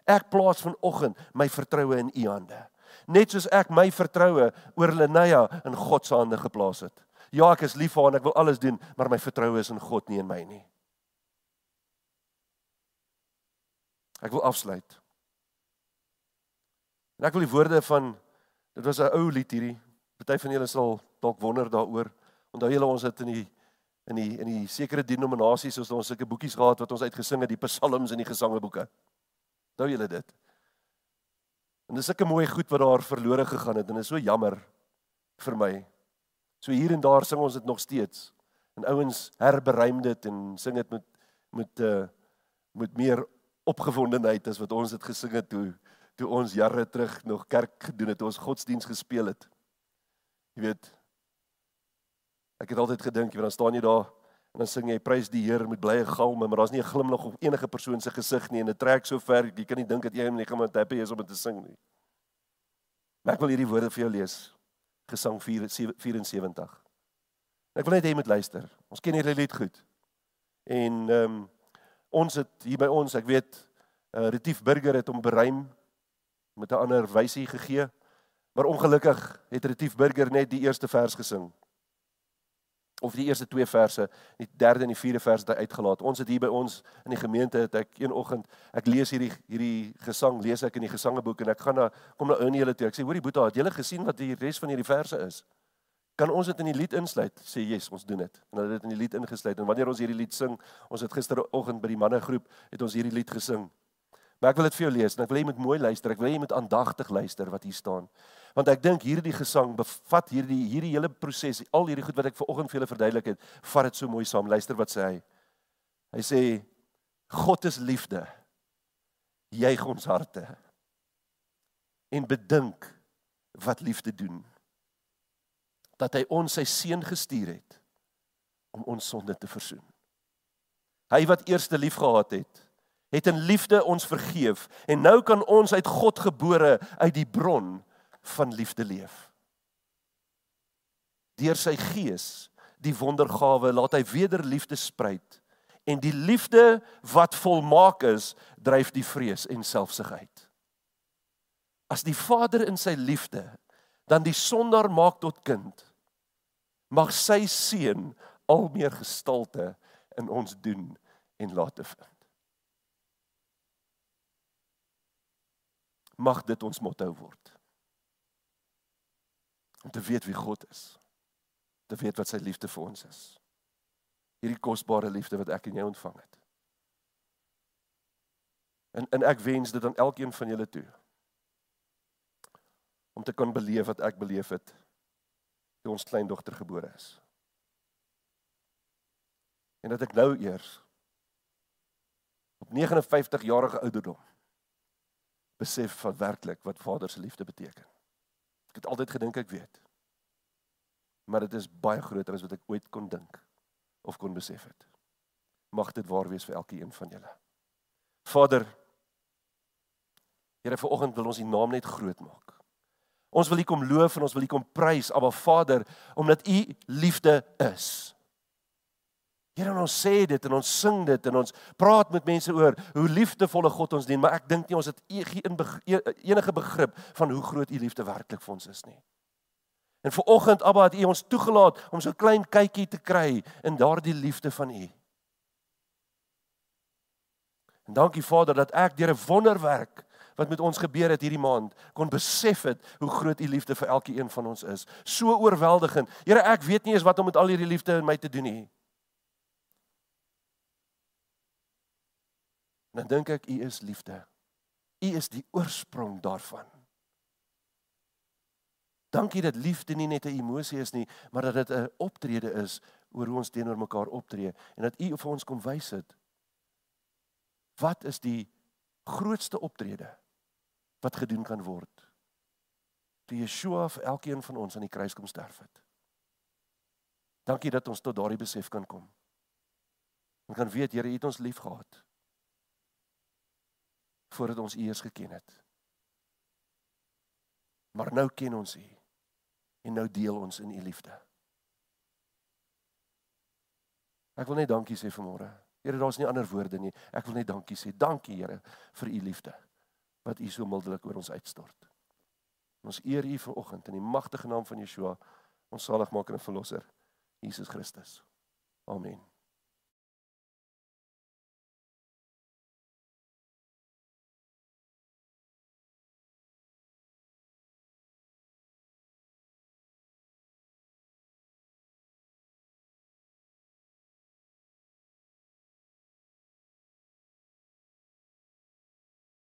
Ek plaas vanoggend my vertroue in U hande. Net soos ek my vertroue oor Lenaya in God se hande geplaas het. Ja, ek is lief vir haar en ek wil alles doen, maar my vertroue is in God nie in my nie. Ek wil afsluit. En ek wil die woorde van dit was 'n ou lied hierdie. Party van julle sal dalk wonder daaroor. Onthou julle ons het in die in die in die sekere denominasies soos ons sulke boekies gehad wat ons uitgesing het, die psalms en die gesangeboeke. Onthou julle dit? En dis sulke mooi goed wat daar verlore gegaan het en dit is so jammer vir my. So hier en daar sing ons dit nog steeds. En ouens herberuim dit en sing dit met met uh met meer opgewondenheid as wat ons dit gesing het toe toe ons jare terug nog kerk gedoen het, ons godsdiens gespeel het. Jy weet ek het altyd gedink, jy weet dan staan jy daar en dan sing jy prys die Here met blye galme, maar daar's nie 'n glimlag op enige persoon se gesig nie en dit trek so ver, jy kan nie dink dat jy hom net gaan happy is om dit te sing nie. Maar ek wil hierdie woorde vir jou lees. Gesang 74. Ek wil net hê jy moet luister. Ons ken hierdie lied goed. En ehm um, ons het hier by ons, ek weet, uh, Retief Burger het hom beruim met 'n ander wysie gegee. Maar ongelukkig het Retief Burger net die eerste vers gesing. Of die eerste twee verse, die derde en die vierde vers het hy uitgelaat. Ons het hier by ons in die gemeente het ek een oggend, ek lees hierdie hierdie gesang, lees ek in die gesangeboek en ek gaan na kom na en hulle toe. Ek sê: "Hoorie Boeta, het julle gesien wat die res van hierdie verse is?" Kan ons dit in die lied insluit? Sê yes, ons doen dit. En hulle het dit in die lied ingesluit. En wanneer ons hierdie lied sing, ons het gisteroggend by die mannegroep het ons hierdie lied gesing. Maar ek wil dit vir jou lees en ek wil jy moet mooi luister. Ek wil jy moet aandagtig luister wat hier staan. Want ek dink hierdie gesang bevat hierdie hierdie hele proses, al hierdie goed wat ek vanoggend vir julle verduidelik het, vat dit so mooi saam. Luister wat sê hy. Hy sê God is liefde. Juig ons harte. En bedink wat liefde doen. Dat hy ons sy seun gestuur het om ons sonde te versoen. Hy wat eerste lief gehad het, het in liefde ons vergeef en nou kan ons uit God gebore uit die bron van liefde leef. Deur sy gees, die wondergawe, laat hy weder liefde spruit en die liefde wat volmaak is, dryf die vrees en selfsug uit. As die Vader in sy liefde dan die sondaar maak tot kind, mag sy seun al meer gestalte in ons doen en laat vind. mag dit ons motto word. Om te weet wie God is. Te weet wat sy liefde vir ons is. Hierdie kosbare liefde wat ek en jy ontvang het. En en ek wens dit aan elkeen van julle toe. Om te kan beleef wat ek beleef het toe ons kleindogter gebore is. En dat ek nou eers op 59 jarige ouderdom besef van werklik wat Vader se liefde beteken. Ek het altyd gedink ek weet. Maar dit is baie groter as wat ek ooit kon dink of kon besef het. Mag dit waar wees vir elkeen van julle. Vader, Here, vanoggend wil ons U naam net groot maak. Ons wil U kom loof en ons wil U kom prys, Abba Vader, omdat U liefde is. Here ons sê dit en ons sing dit en ons praat met mense oor hoe liefdevolle God ons dien, maar ek dink nie ons het e-, e-, enige begrip van hoe groot u liefde werklik vir ons is nie. En vir oggend Abba het u ons toegelaat om so 'n klein kykie te kry in daardie liefde van u. En dankie Vader dat ek deur 'n wonderwerk wat met ons gebeur het hierdie maand kon besef het hoe groot u liefde vir elkeen van ons is. So oorweldigend. Here, ek weet nie eens wat om met al hierdie liefde in my te doen nie. Dan dink ek u is liefde. U is die oorsprong daarvan. Dankie dat liefde nie net 'n emosie is nie, maar dat dit 'n optrede is oor hoe ons teenoor mekaar optree en dat u vir ons kom wys het wat is die grootste optrede wat gedoen kan word. Die Yeshua vir elkeen van ons aan die kruis kom sterf het. Dankie dat ons tot daardie besef kan kom. Ons kan weet Here het ons liefgehad voordat ons U eers geken het. Maar nou ken ons U en nou deel ons in U liefde. Ek wil net dankie sê vanmôre. Here, daar's nie ander woorde nie. Ek wil net dankie sê. Dankie Here vir U liefde wat U so mildelik oor ons uitstort. Ons eer U vanoggend in die magtige naam van Yeshua, ons saligmaker en verlosser, Jesus Christus. Amen.